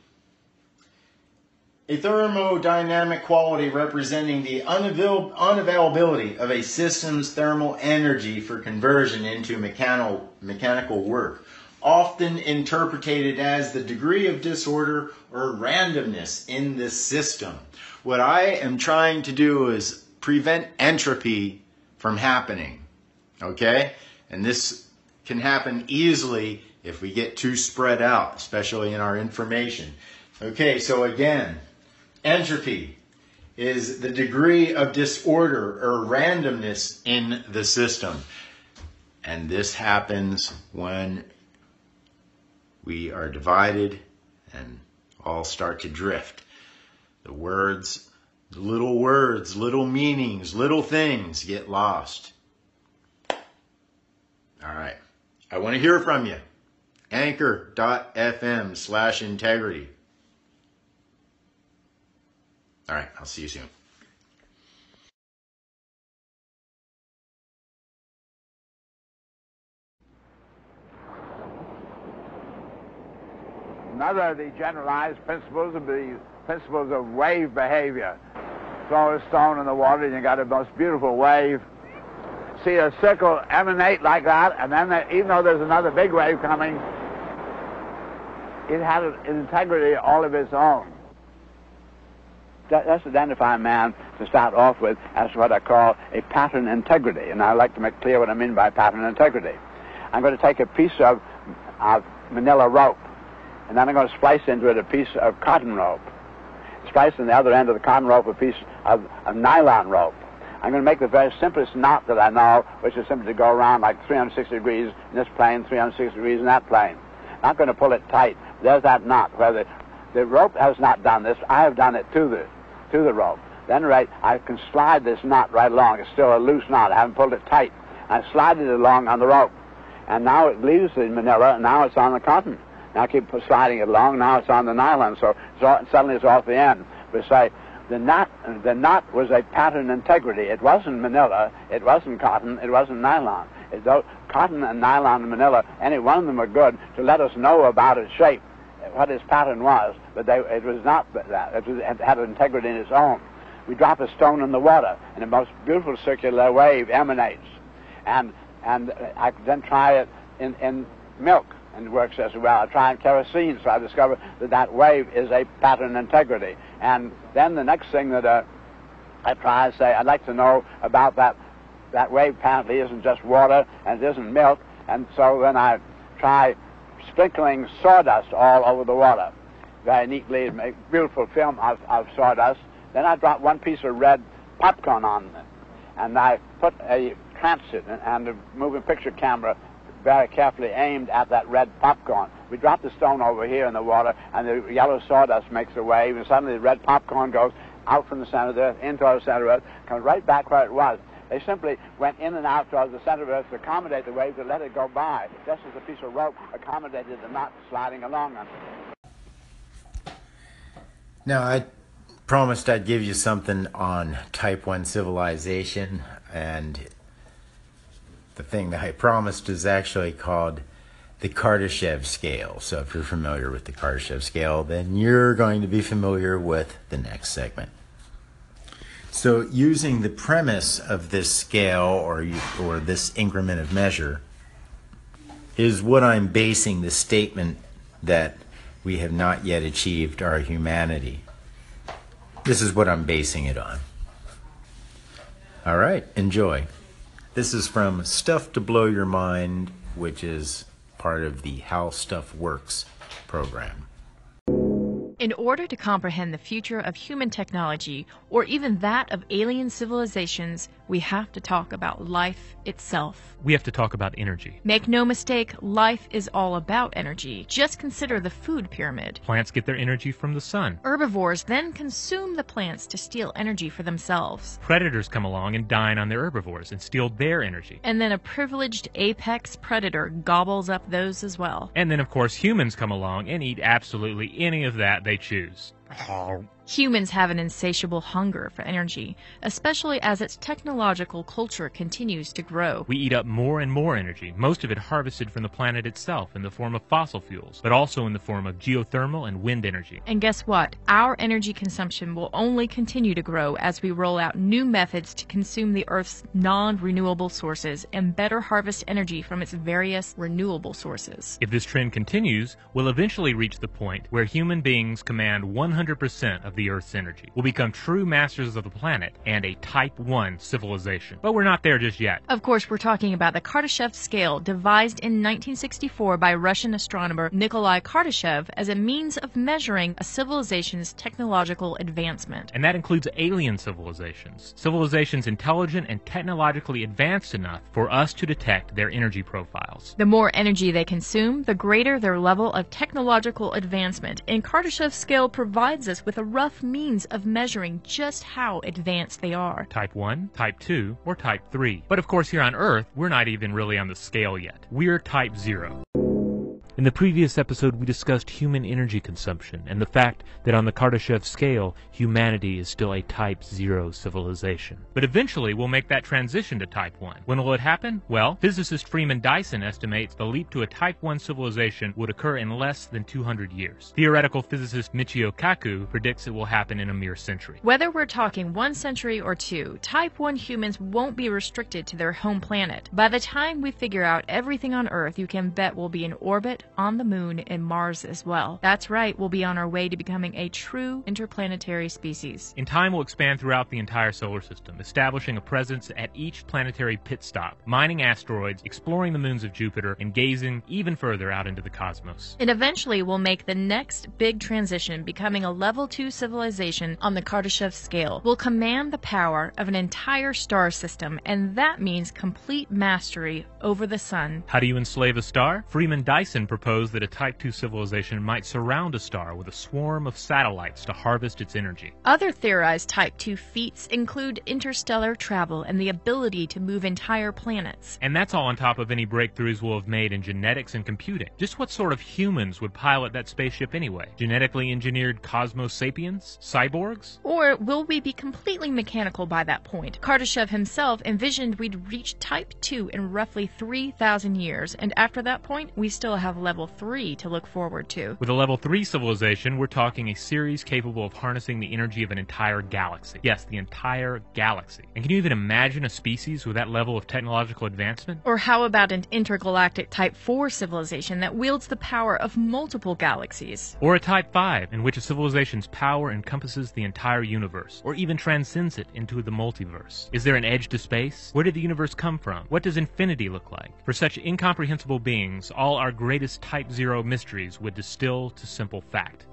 A thermodynamic quality representing the unavail- unavailability of a system's thermal energy for conversion into mechanical, mechanical work, often interpreted as the degree of disorder or randomness in this system. What I am trying to do is prevent entropy from happening. Okay? And this can happen easily if we get too spread out, especially in our information. Okay, so again, entropy is the degree of disorder or randomness in the system. And this happens when we are divided and all start to drift. The words, little words, little meanings, little things get lost. All right. I want to hear from you. Anchor.fm slash integrity. All right. I'll see you soon. Another of the generalized principles of the principles of wave behavior. Throw a stone in the water and you got a most beautiful wave. See a circle emanate like that, and then even though there's another big wave coming, it had an integrity all of its own. Let's identify man to start off with as what I call a pattern integrity, and I'd like to make clear what I mean by pattern integrity. I'm going to take a piece of, of manila rope, and then I'm going to splice into it a piece of cotton rope. Splice in the other end of the cotton rope a piece of, of nylon rope. I'm going to make the very simplest knot that I know, which is simply to go around like 360 degrees in this plane, 360 degrees in that plane. Not going to pull it tight. There's that knot where the, the rope has not done this. I have done it to the, to the rope. Then right, I can slide this knot right along. It's still a loose knot. I haven't pulled it tight. I slide it along on the rope. And now it leaves the manila, and now it's on the cotton. I keep sliding it along. Now it's on the nylon, so it's suddenly it's off the end. We say the knot, the knot was a pattern integrity. It wasn't manila. It wasn't cotton. It wasn't nylon. It, though, cotton and nylon and manila, any one of them are good to let us know about its shape, what its pattern was. But they, it was not that. It, was, it had integrity in its own. We drop a stone in the water, and a most beautiful circular wave emanates. And and I then try it in, in milk and works as well. I try kerosene, so I discover that that wave is a pattern integrity. And then the next thing that uh, I try is say, I'd like to know about that. That wave apparently isn't just water and it isn't milk. And so then I try sprinkling sawdust all over the water. Very neatly, make beautiful film of, of sawdust. Then I drop one piece of red popcorn on it. And I put a transit and a moving picture camera very carefully aimed at that red popcorn. We drop the stone over here in the water, and the yellow sawdust makes a wave, and suddenly the red popcorn goes out from the center of the earth into the center of the earth, comes right back where it was. They simply went in and out towards the center of the earth to accommodate the wave to let it go by, just as a piece of rope accommodated the knot sliding along on it. Now, I promised I'd give you something on Type 1 civilization, and the thing that I promised is actually called the Kardashev scale. So if you're familiar with the Kardashev scale, then you're going to be familiar with the next segment. So using the premise of this scale or or this increment of measure is what I'm basing the statement that we have not yet achieved our humanity. This is what I'm basing it on. All right, enjoy. This is from Stuff to Blow Your Mind, which is part of the How Stuff Works program. In order to comprehend the future of human technology, or even that of alien civilizations, we have to talk about life itself. We have to talk about energy. Make no mistake, life is all about energy. Just consider the food pyramid. Plants get their energy from the sun. Herbivores then consume the plants to steal energy for themselves. Predators come along and dine on their herbivores and steal their energy. And then a privileged apex predator gobbles up those as well. And then, of course, humans come along and eat absolutely any of that they choose. Humans have an insatiable hunger for energy, especially as its technological culture continues to grow. We eat up more and more energy, most of it harvested from the planet itself in the form of fossil fuels, but also in the form of geothermal and wind energy. And guess what? Our energy consumption will only continue to grow as we roll out new methods to consume the Earth's non renewable sources and better harvest energy from its various renewable sources. If this trend continues, we'll eventually reach the point where human beings command 100% of the Earth's energy. We'll become true masters of the planet and a Type 1 civilization. But we're not there just yet. Of course, we're talking about the Kardashev scale, devised in 1964 by Russian astronomer Nikolai Kardashev as a means of measuring a civilization's technological advancement. And that includes alien civilizations. Civilizations intelligent and technologically advanced enough for us to detect their energy profiles. The more energy they consume, the greater their level of technological advancement, and Kardashev's scale provides us with a rough means of measuring just how advanced they are. Type 1, Type 2, or Type 3. But of course, here on Earth, we're not even really on the scale yet. We're Type 0. In the previous episode, we discussed human energy consumption and the fact that on the Kardashev scale, humanity is still a Type 0 civilization. But eventually, we'll make that transition to Type 1. When will it happen? Well, physicist Freeman Dyson estimates the leap to a Type 1 civilization would occur in less than 200 years. Theoretical physicist Michio Kaku predicts it will happen in a mere century. Whether we're talking one century or two, Type 1 humans won't be restricted to their home planet. By the time we figure out everything on Earth, you can bet we'll be in orbit, on the moon, and Mars as well. That's right, we'll be on our way to becoming a true interplanetary species. In time, we'll expand throughout the entire solar system, establishing a presence at each planetary pit stop, mining asteroids, exploring the moons of Jupiter, and gazing even further out into the cosmos. And eventually we'll make the next big transition, becoming a level 2 civilization on the Kardashev scale. We'll command the power of an entire star system, and that means complete mastery over the sun. How do you enslave a star? Freeman Dyson proposed that a Type 2 civilization might surround a star with a swarm of satellites to harvest its energy. Other theorized Type 2 feats include interstellar travel and the ability to move entire planets. And that's all on top of any breakthroughs we'll have made in genetics and computing. Just what sort of humans would pilot that spaceship anyway? Genetically engineered Cosmos sapiens? Cyborgs? Or will we be completely mechanical by that point? Kardashev himself envisioned we'd reach Type 2 in roughly 3,000 years, and after that point, we still have level 3 to look forward to. With a level 3 civilization, we're talking a series capable of harnessing the energy of an entire galaxy. Yes, the entire galaxy. And can you even imagine a species with that level of technological advancement? Or how about an intergalactic Type 4 civilization that wields the power of multiple galaxies? Or a Type 5, in which a civilization's power encompasses the entire universe, or even transcends it into the multiverse. Is there an edge to space? Where did the universe come from? What does infinity look like? For such incomprehensible beings, all our greatest Type 0 mysteries would distill to simple fact.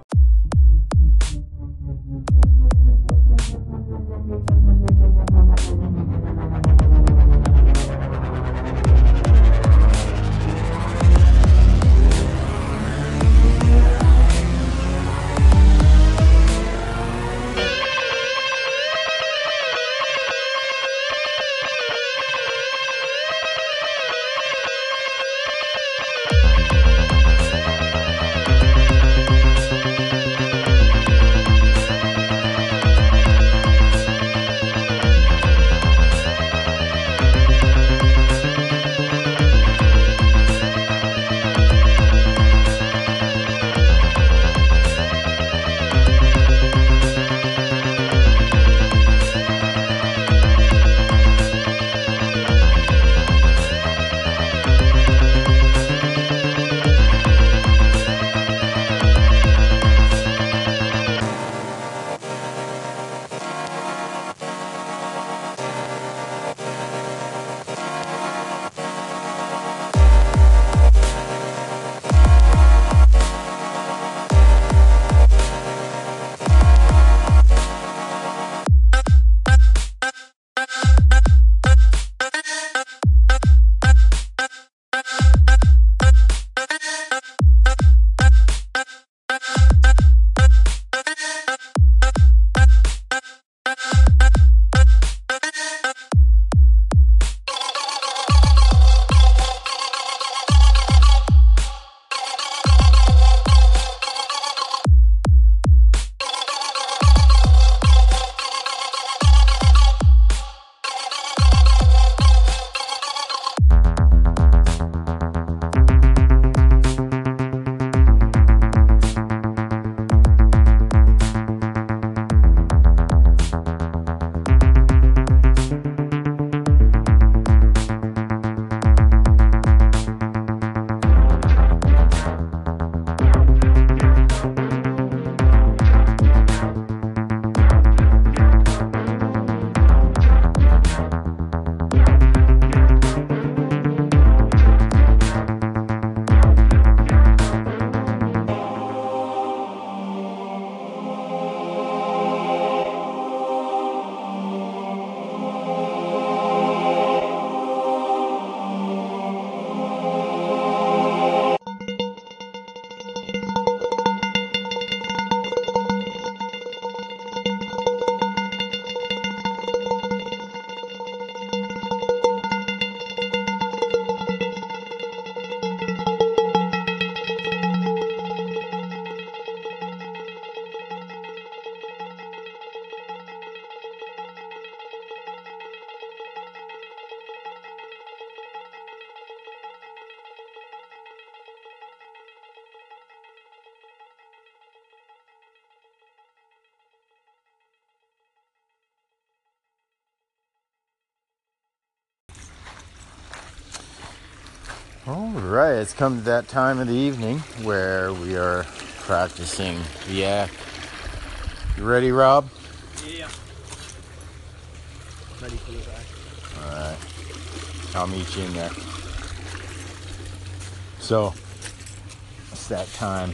It's come to that time of the evening where we are practicing the act. You ready, Rob? Yeah. Ready for this act. All right. I'll meet you in there. So, it's that time.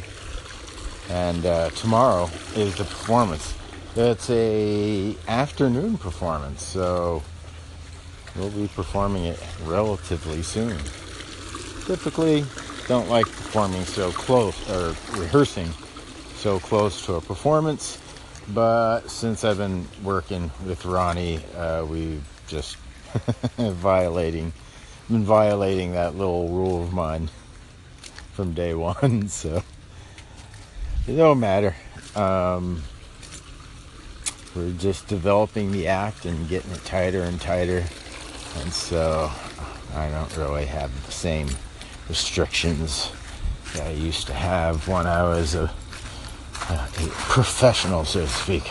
And uh, tomorrow is the performance. It's a afternoon performance, so we'll be performing it relatively soon. Typically, don't like performing so close or rehearsing so close to a performance, but since I've been working with Ronnie, uh, we just violating been violating that little rule of mine from day one. So it don't matter. Um, we're just developing the act and getting it tighter and tighter, and so I don't really have the same restrictions that I used to have when I was a, a professional, so to speak.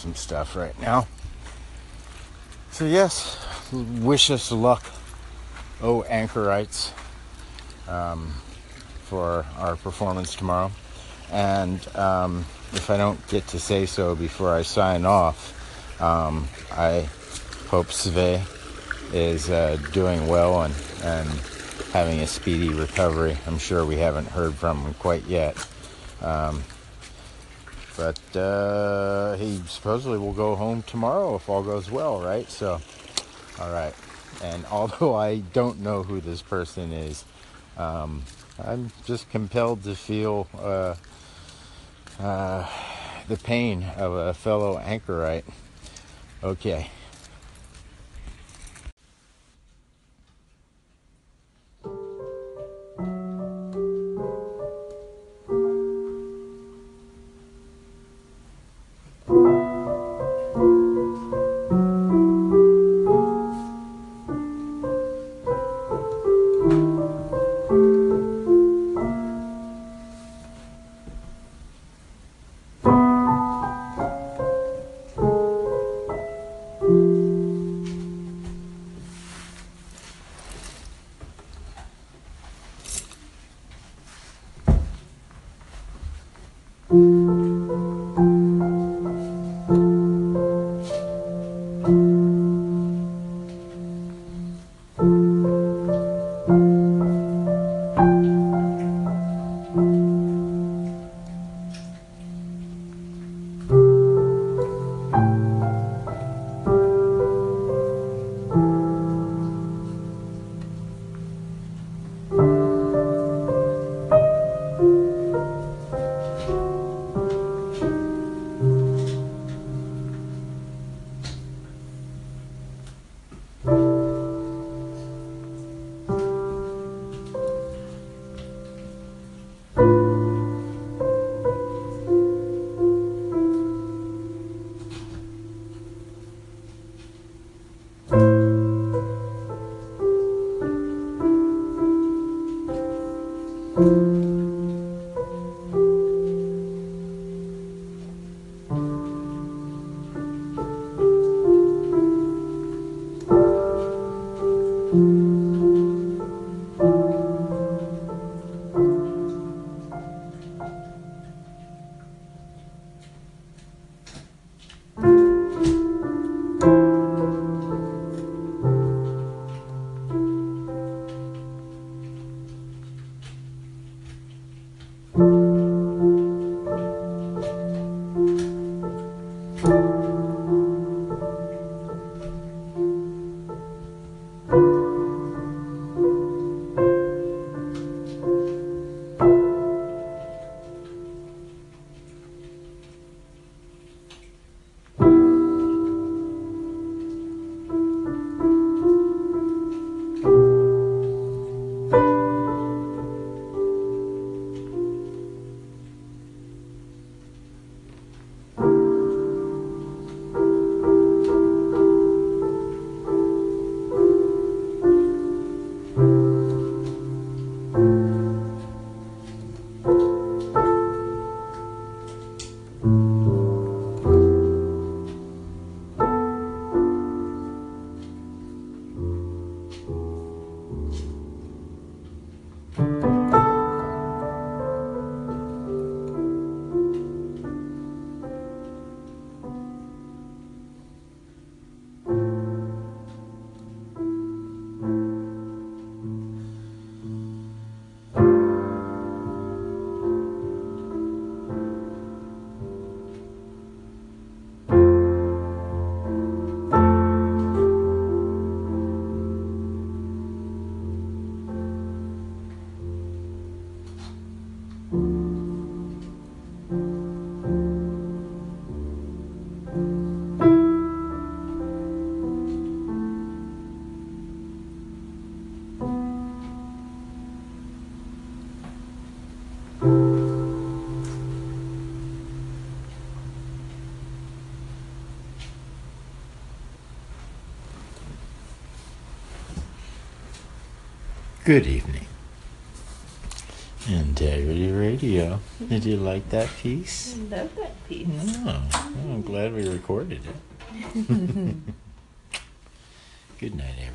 Some stuff right now. So yes, wish us luck, oh anchorites, um, for our performance tomorrow. And um, if I don't get to say so before I sign off, um, I hope Sve is uh, doing well and, and having a speedy recovery. I'm sure we haven't heard from him quite yet. Um, but uh, he supposedly will go home tomorrow if all goes well, right? So, all right. And although I don't know who this person is, um, I'm just compelled to feel uh, uh, the pain of a fellow anchorite. Okay. Good evening. Integrity Radio. Did you like that piece? I love that piece. Oh, well, I'm glad we recorded it. Good night, night.